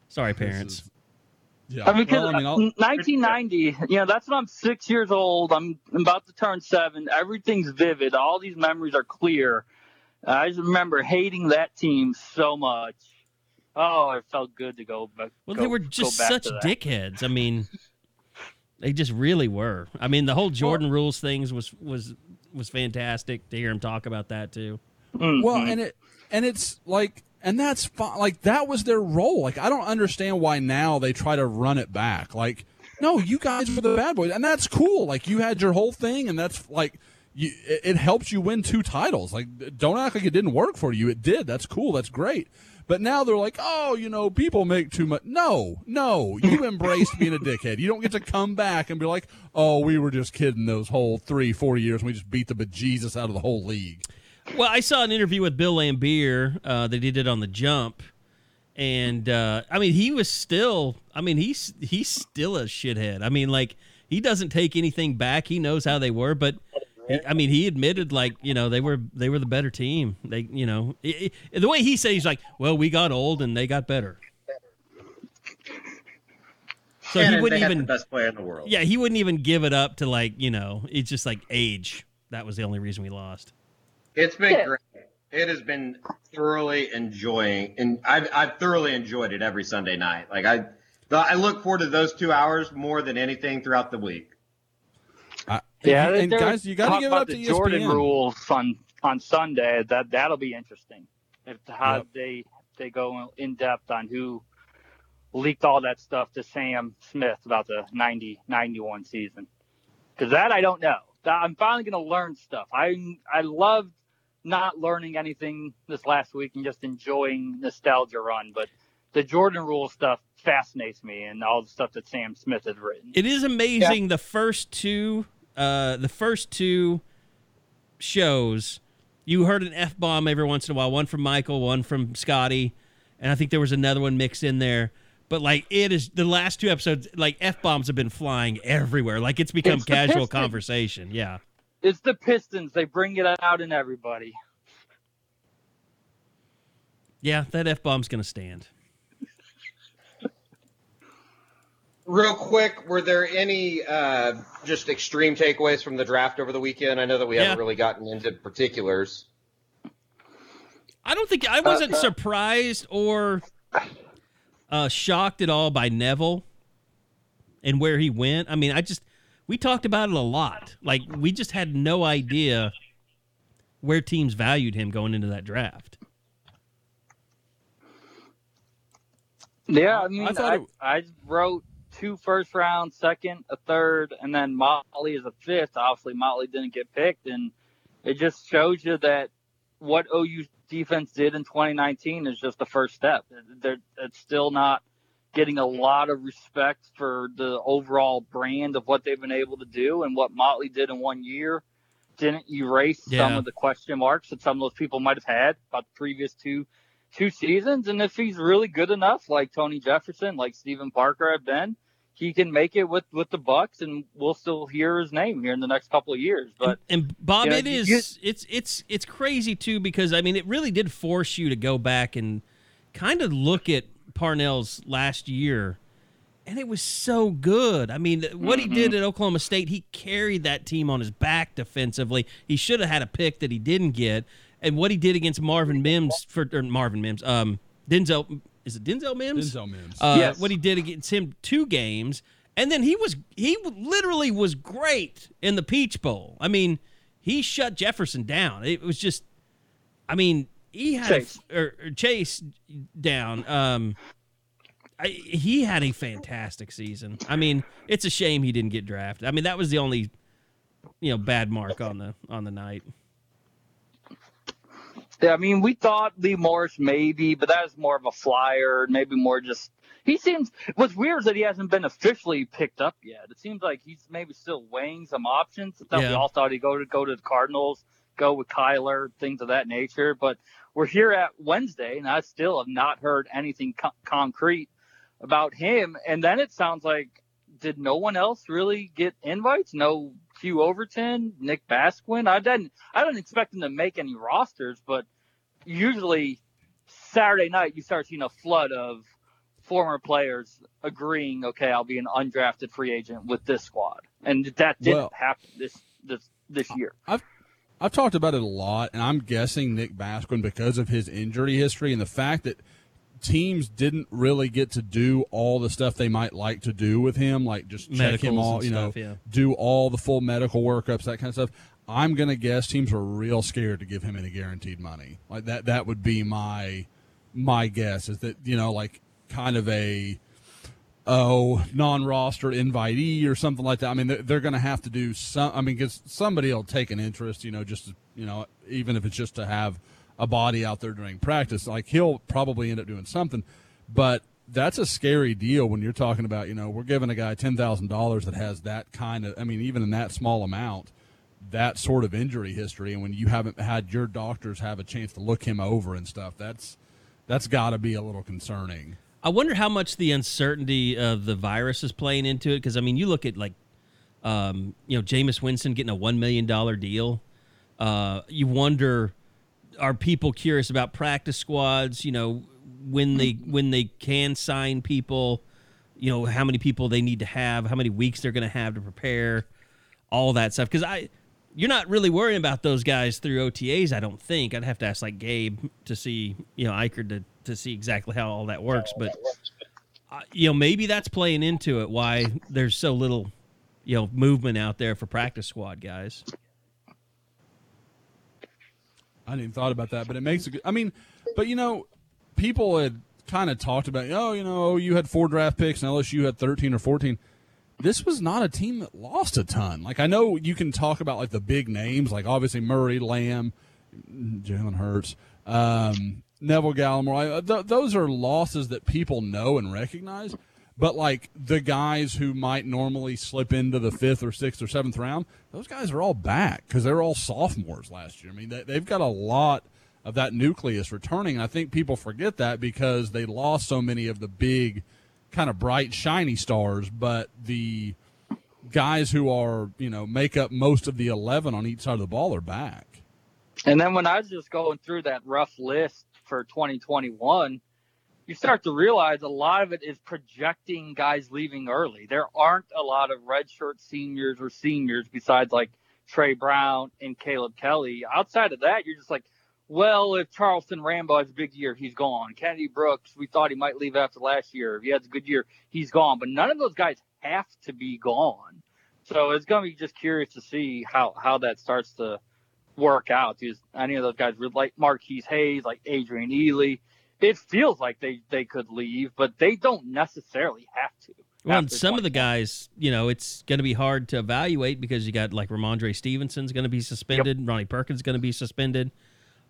Sorry, parents. yeah. I mean, because Well, I mean, 1990, you know, that's when I'm six years old. I'm about to turn seven. Everything's vivid. All these memories are clear. I just remember hating that team so much. Oh, it felt good to go back. Well, go- they were just such dickheads. I mean, they just really were. I mean, the whole Jordan rules things was was was fantastic to hear him talk about that too. Mhm. Well, and it and it's like and that's fine. Like that was their role. Like I don't understand why now they try to run it back. Like no, you guys were the bad boys, and that's cool. Like you had your whole thing, and that's like you. It, it helped you win two titles. Like don't act like it didn't work for you. It did. That's cool. That's great. But now they're like, oh, you know, people make too much. No, no, you embraced being a dickhead. You don't get to come back and be like, oh, we were just kidding those whole three, four years. And we just beat the bejesus out of the whole league. Well, I saw an interview with Bill Laimbeer uh, that he did on the jump, and uh, I mean, he was still. I mean, he's he's still a shithead. I mean, like he doesn't take anything back. He knows how they were, but. He- I mean, he admitted like you know they were they were the better team. They you know i i the way he said he's like, well, we got old and they got better. So and he wouldn't had even the best player in the world. yeah he wouldn't even give it up to like you know it's just like age. That was the only reason we lost. It's been Yeah. great. It has been thoroughly enjoying, and I've, I've thoroughly enjoyed it every Sunday night. Like I, I look forward to those two hours more than anything throughout the week. I, Yeah, and, they're guys, you got to give it up to E the Jordan ESPN. rules on on Sunday. That that'll be interesting. If how Yep. they they go in depth on who leaked all that stuff to Sam Smith about the 90 91 season. Because that I don't know. I'm finally going to learn stuff. I I loved not learning anything this last week and just enjoying nostalgia run, but the Jordan rule stuff fascinates me and all the stuff that Sam Smith has written. It is amazing the first two uh the first two shows you heard an F bomb every once in a while, one from Michael, one from Scotty, and I think there was another one mixed in there. But like it is the last two episodes, like F bombs have been flying everywhere. Like it's become It's casual conversation. Yeah. It's the Pistons. They bring it out in everybody. Yeah, that F bomb's gonna stand. Real quick, were there any uh, just extreme takeaways from the draft over the weekend? I know that we Yeah. haven't really gotten into particulars. I don't think I wasn't surprised or uh, shocked at all by Neville and where he went. I mean, I just we talked about it a lot. Like we just had no idea where teams valued him going into that draft. Yeah, I mean, I I, thought I, it- wrote two first round, second, a third, and then Motley is a fifth. Obviously, Motley didn't get picked, and it just shows you that what OU's defense did in 2019 is just the first step. They're, it's still not getting a lot of respect for the overall brand of what they've been able to do, and what Motley did in one year didn't erase some of the question marks that some of those people might have had about the previous two two seasons. And if he's really good enough, like Tony Jefferson, like Stephen Parker have been, he can make it with with the Bucks, and we'll still hear his name here in the next couple of years. But and, and Bob, Yeah, it you- is you- it's it's it's crazy too because I mean it really did force you to go back and kind of look at Parnell's last year, and it was so good. I mean, what he did at Oklahoma State, he carried that team on his back defensively. He should have had a pick that he didn't get, and what he did against Marvin Mims for or Marvin Mims, um, Denzel is it Denzel Mims? Denzel Mims. uh, Yes. what he did against him two games, and then he was he literally was great in the Peach Bowl. I mean, he shut Jefferson down. It was just, I mean, he had Chase. A, or, or Chase down. Um, I, he had a fantastic season. I mean, it's a shame he didn't get drafted. I mean, that was the only, you know, bad mark on the on the night. Yeah, I mean, we thought Lee Morris maybe, but that was more of a flyer, maybe more just. He seems. What's weird is that he hasn't been officially picked up yet. It seems like he's maybe still weighing some options. I thought Yeah. we all thought he'd go to go to the Cardinals, go with Kyler, things of that nature. But we're here at Wednesday, and I still have not heard anything co- concrete about him. And then it sounds like did no one else really get invites? No Hugh Overton, Nick Basquine. I didn't. I didn't expect them to make any rosters, but usually Saturday night you start seeing a flood of former players agreeing, okay, I'll be an undrafted free agent with this squad, and that didn't Well- happen this this this year. I've talked about it a lot, and I'm guessing Nick Basquine because of his injury history and the fact that teams didn't really get to do all the stuff they might like to do with him, like just check him Medicals all, you know, stuff, yeah. do all the full medical workups, that kind of stuff. I'm gonna guess teams were real scared to give him any guaranteed money. Like that, that would be my my guess is that you know, like kind of a oh non-roster invitee or something like that. I mean, they're, they're going to have to do some. I mean, because somebody will take an interest, you know, just to, you know, even if it's just to have a body out there during practice. Like he'll probably end up doing something, but that's a scary deal when you're talking about, you know, we're giving a guy ten thousand dollars that has that kind of. I mean, even in that small amount. That sort of injury history, and when you haven't had your doctors have a chance to look him over and stuff, that's that's got to be a little concerning. I wonder how much the uncertainty of the virus is playing into it. Because I mean, you look at like, um, you know, Jameis Winston getting a one million dollar deal. Uh, you wonder, are people curious about practice squads? You know, when they when they can sign people, you know, how many people they need to have, how many weeks they're going to have to prepare, all that stuff. Because I, you're not really worrying about those guys through OTAs. I don't think. I'd have to ask like Gabe to see, you know, Ikard to to see exactly how all that works. But uh, you know, maybe that's playing into it. Why there's so little, you know, movement out there for practice squad guys. I didn't even thought about that, but it makes a good. I mean, but you know, people had kind of talked about, oh, you know, you had four draft picks and LSU had thirteen or fourteen. This was not a team that lost a ton. Like I know you can talk about like the big names, like obviously Murray, Lamb, Jalen Hurts, um, Neville Gallimore. I- Th- those are losses that people know and recognize. But like the guys who might normally slip into the fifth or sixth or seventh round, those guys are all back because they're all sophomores last year. I mean, they, they've got a lot of that nucleus returning. I think people forget that because they lost so many of the big, kind of bright, shiny stars. But the guys who are, you know, make up most of the 11 on each side of the ball are back. And then when I was just going through that rough list for 2021, you start to realize a lot of it is projecting guys leaving early. There aren't a lot of redshirt seniors or seniors besides like Trey Brown and Caleb Kelly. Outside of that, you're just like, well, if Charleston Rambo has a big year, he's gone. Kennedy Brooks, we thought he might leave after last year. If he has a good year, he's gone. But none of those guys have to be gone. So it's going to be just curious to see how, how that starts to work out. Because any of those guys, like Marquise Hayes, like Adrian Ealy, it feels like they, they could leave, but they don't necessarily have to. Well, and after some of the guys, you know, it's going to be hard to evaluate because you got like Rhamondre Stevenson's going to be suspended, Ronnie Perkins going to be suspended.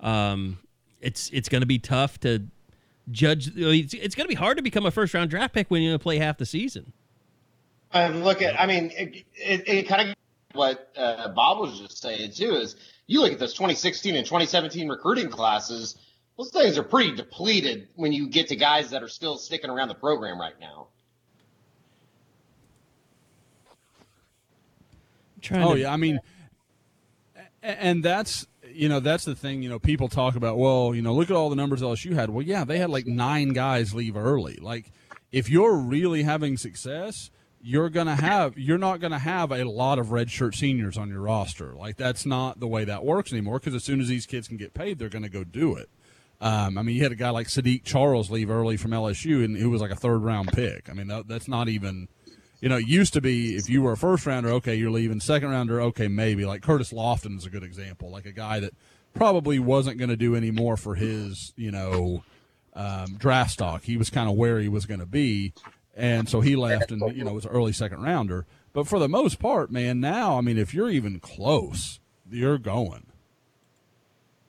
Um, it's it's going to be tough to judge. It's, it's going to be hard to become a first round draft pick when you play half the season. And look at, I mean, it, it, it kind of what uh, Bob was just saying too is you look at those 2016 and 2017 recruiting classes; those things are pretty depleted when you get to guys that are still sticking around the program right now. trying Oh to, yeah, I mean, and that's you know that's the thing. You know, people talk about well, you know, look at all the numbers LSU had. Well, yeah, they had like nine guys leave early. Like, if you're really having success, you're gonna have you're not gonna have a lot of redshirt seniors on your roster. Like, that's not the way that works anymore. Because as soon as these kids can get paid, they're gonna go do it. Um, I mean, you had a guy like Sadiq Charles leave early from LSU, and who was like a third round pick. I mean, that, that's not even you know, it used to be if you were a first rounder, okay, you're leaving. Second rounder, okay, maybe. Like Curtis Lofton is a good example, like a guy that probably wasn't going to do any more for his, you know, um, draft stock. He was kind of where he was going to be, and so he left, and you know, it was an early second rounder. But for the most part, man, now I mean, if you're even close, you're going.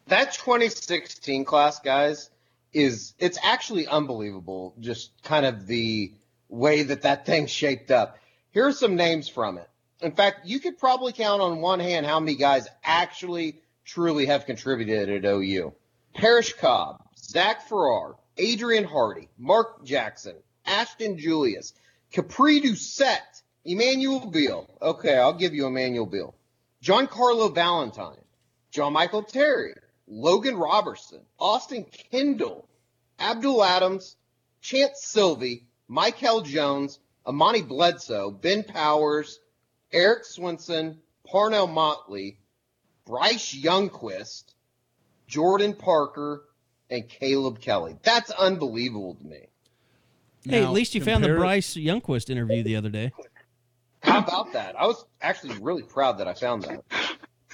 That 2016 class, guys, is it's actually unbelievable. Just kind of the way that that thing shaped up. Here are some names from it. In fact, you could probably count on one hand how many guys actually truly have contributed at OU. Parrish Cobb, Zach Farrar, Adrian Hardy, Mark Jackson, Ashton Julius, Kapri Doucet, Emmanuel Beal. Okay, I'll give you Emmanuel Beal. John Carlo Valentine, John Michael Terry, Logan Robertson, Austin Kendall, Abdul Adams, Chance Sylvie, Michael Jones, Amani Bledsoe, Ben Powers, Eric Swinson, Parnell Motley, Bryce Youngquist, Jordan Parker, and Caleb Kelly. That's unbelievable to me. Hey, Now, at least you found the Bryce Youngquist interview the other day. How about that? I was actually really proud that I found that.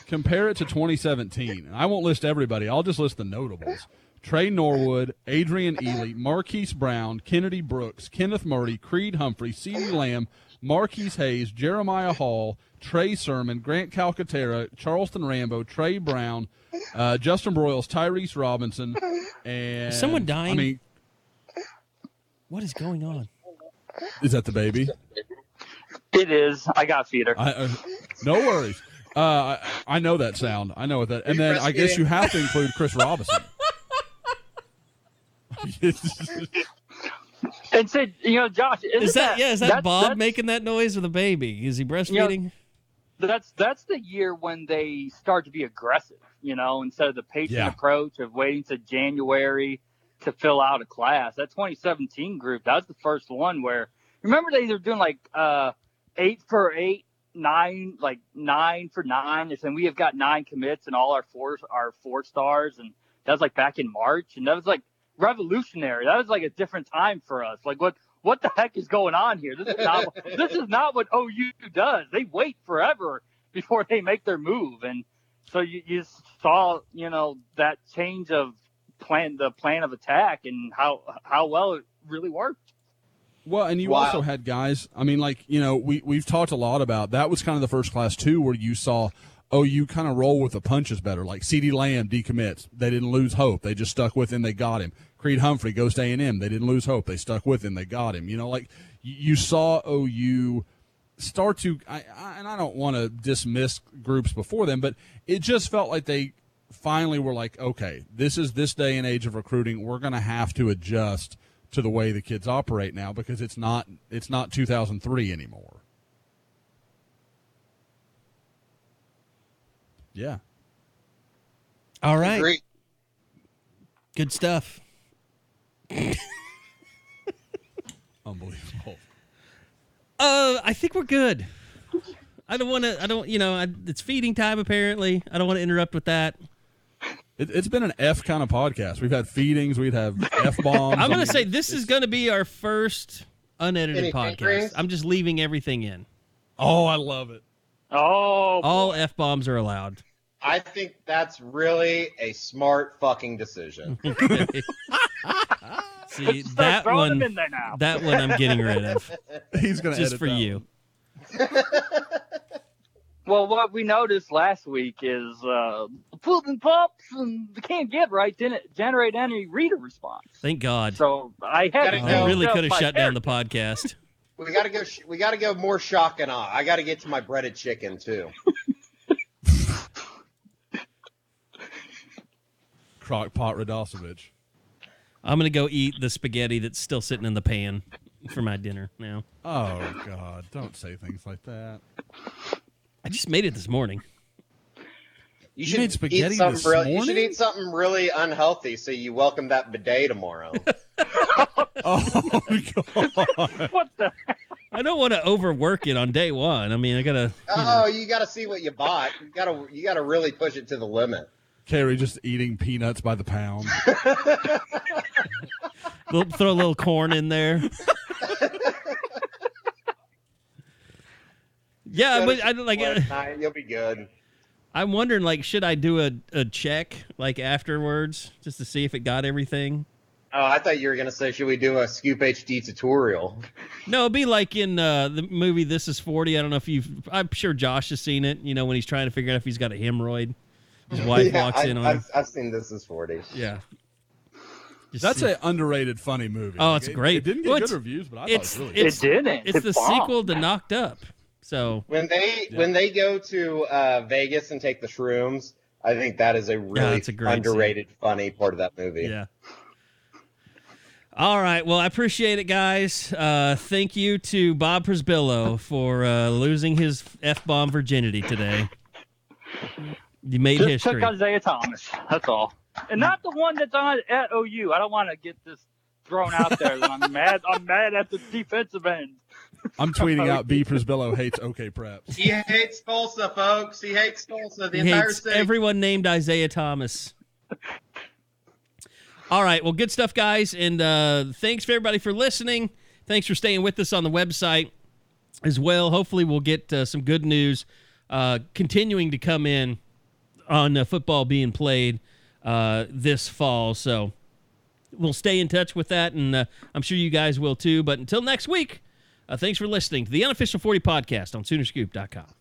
Compare it to 2017. And I won't list everybody. I'll just list the notables. Tre Norwood, Adrian Ealy, Marquise Brown, Kennedy Brooks, Kenneth Murray, Creed Humphrey, CeeDee Lamb, Marquise Hayes, Jeremiah Hall, Trey Sermon, Grant Calcaterra, Charleston Rambo, Trey Brown, uh, Justin Broyles, Tyrese Robinson, and Is someone dying? I mean, What is going on? is that the baby? It is. I got feeder. I, uh, no worries. Uh, I, I know that sound. I know that. And then I guess you have to include Chris Robinson. And said, you know, Josh, isn't Is that, yeah? Is that that's- Bob that's- making that noise or the baby? Is he breastfeeding? That's that's the year when they start to be aggressive, you know, instead of the patient Yeah. approach of waiting to January to fill out a class. That 2017 group, that was the first one where remember they were doing like uh eight for eight, nine like nine for nine. They're we have got nine commits and all our four our four stars, and that was like back in March, and that was like revolutionary. That was like a different time for us. Like what what the heck is going on here? This is not this is not what OU does. They wait forever before they make their move, and so you, you saw you know that change of plan, the plan of attack, and how how well it really worked. Well, and you Wow. also had guys. I mean, like you know, we we've talked a lot about that. Was kind of the first class too, where you saw, oh, you kind of roll with the punches better. Like CeeDee Lamb decommits, they didn't lose hope. They just stuck with him. They got him. Creed Humphrey goes to A and M. They didn't lose hope. They stuck with him. They got him. You know, like you, saw oh, OU start to. I, I, and I don't want to dismiss groups before them, but it just felt like they finally were like, okay, this is this day and age of recruiting. We're going to have to adjust to the way the kids operate now because it's not it's not 2003 anymore. Yeah. All right, Great. good stuff. Unbelievable. Uh, I think we're good. I don't want to. I don't. You know, I, it's feeding time. Apparently, I don't want to interrupt with that. It, it's been an F kind of podcast. We've had feedings. We'd have F bombs. I'm going to say this is going to be our first unedited Any podcast. fingerings? I'm just leaving everything in. Oh, I love it. Oh, All f bombs are allowed. I think that's really a smart fucking decision. See start that one. in there now. That one I'm getting rid of He's going to just for you. Well, what we noticed last week is uh, pools and pups and they can't get right didn't generate any reader response. Thank God. So I had Gotta go. I really could have my shut down the podcast. We gotta go. sh- We gotta go more shock and awe. I gotta get to my breaded chicken too. Crock pot Radosevich. I'm going to go eat the spaghetti that's still sitting in the pan for my dinner now. Oh God! Don't say things like that. I just made it this morning. You You made spaghetti eat something this real- You should morning? eat something really unhealthy so you welcome that bidet tomorrow. Oh my God! What the? I don't want to overwork it on day one. I mean, I got to. oh, you gotta see what you bought. You gotta. You gotta really push it to the limit. Carey just eating peanuts by the pound. throw a little corn in there. Yeah, but I like. uh, Fortnite, You'll be good. I'm wondering, like, should I do a, a check like afterwards just to see if it got everything? Oh, I thought you were gonna say, should we do a Scoop HD tutorial? No, it'd be like in uh, the movie This Is Forty. I don't know if you've. I'm sure Josh has seen it. You know, when he's trying to figure out if he's got a hemorrhoid. His wife Yeah, walks I, in on him. I've, I've seen This Is 40. Yeah. Just That's an underrated, funny movie. Oh, it's it- great. It, didn't get Well, good it's- reviews, but I thought it was really it's it didn't. it's It the bombed. sequel to Knocked Up. So When they when they go to uh, Vegas and take the shrooms, I think that is a really it's a great underrated, funny part of that movie. yeah. All right. Well, I appreciate it, guys. Uh, thank you to Bob Przybylo for uh, losing his f bomb virginity today. You made Just history. took Isiah Thomas. That's all. And not the one that's on at OU. I don't want to get this thrown out there I'm mad. I'm mad at the defensive end. I'm tweeting out B. Przybylo hates OK Preps. He hates Tulsa, folks. He hates Tulsa. The He entire hates city. everyone named Isaiah Thomas. All right. Well, good stuff, guys. And uh, thanks for everybody for listening. Thanks for staying with us on the website as well. Hopefully, we'll get uh, some good news uh, continuing to come in on uh, football being played uh, this fall. So we'll stay in touch with that, and uh, I'm sure you guys will too. But until next week, Uh, thanks for listening to the unofficial 40 podcast on Soonerscoop.com.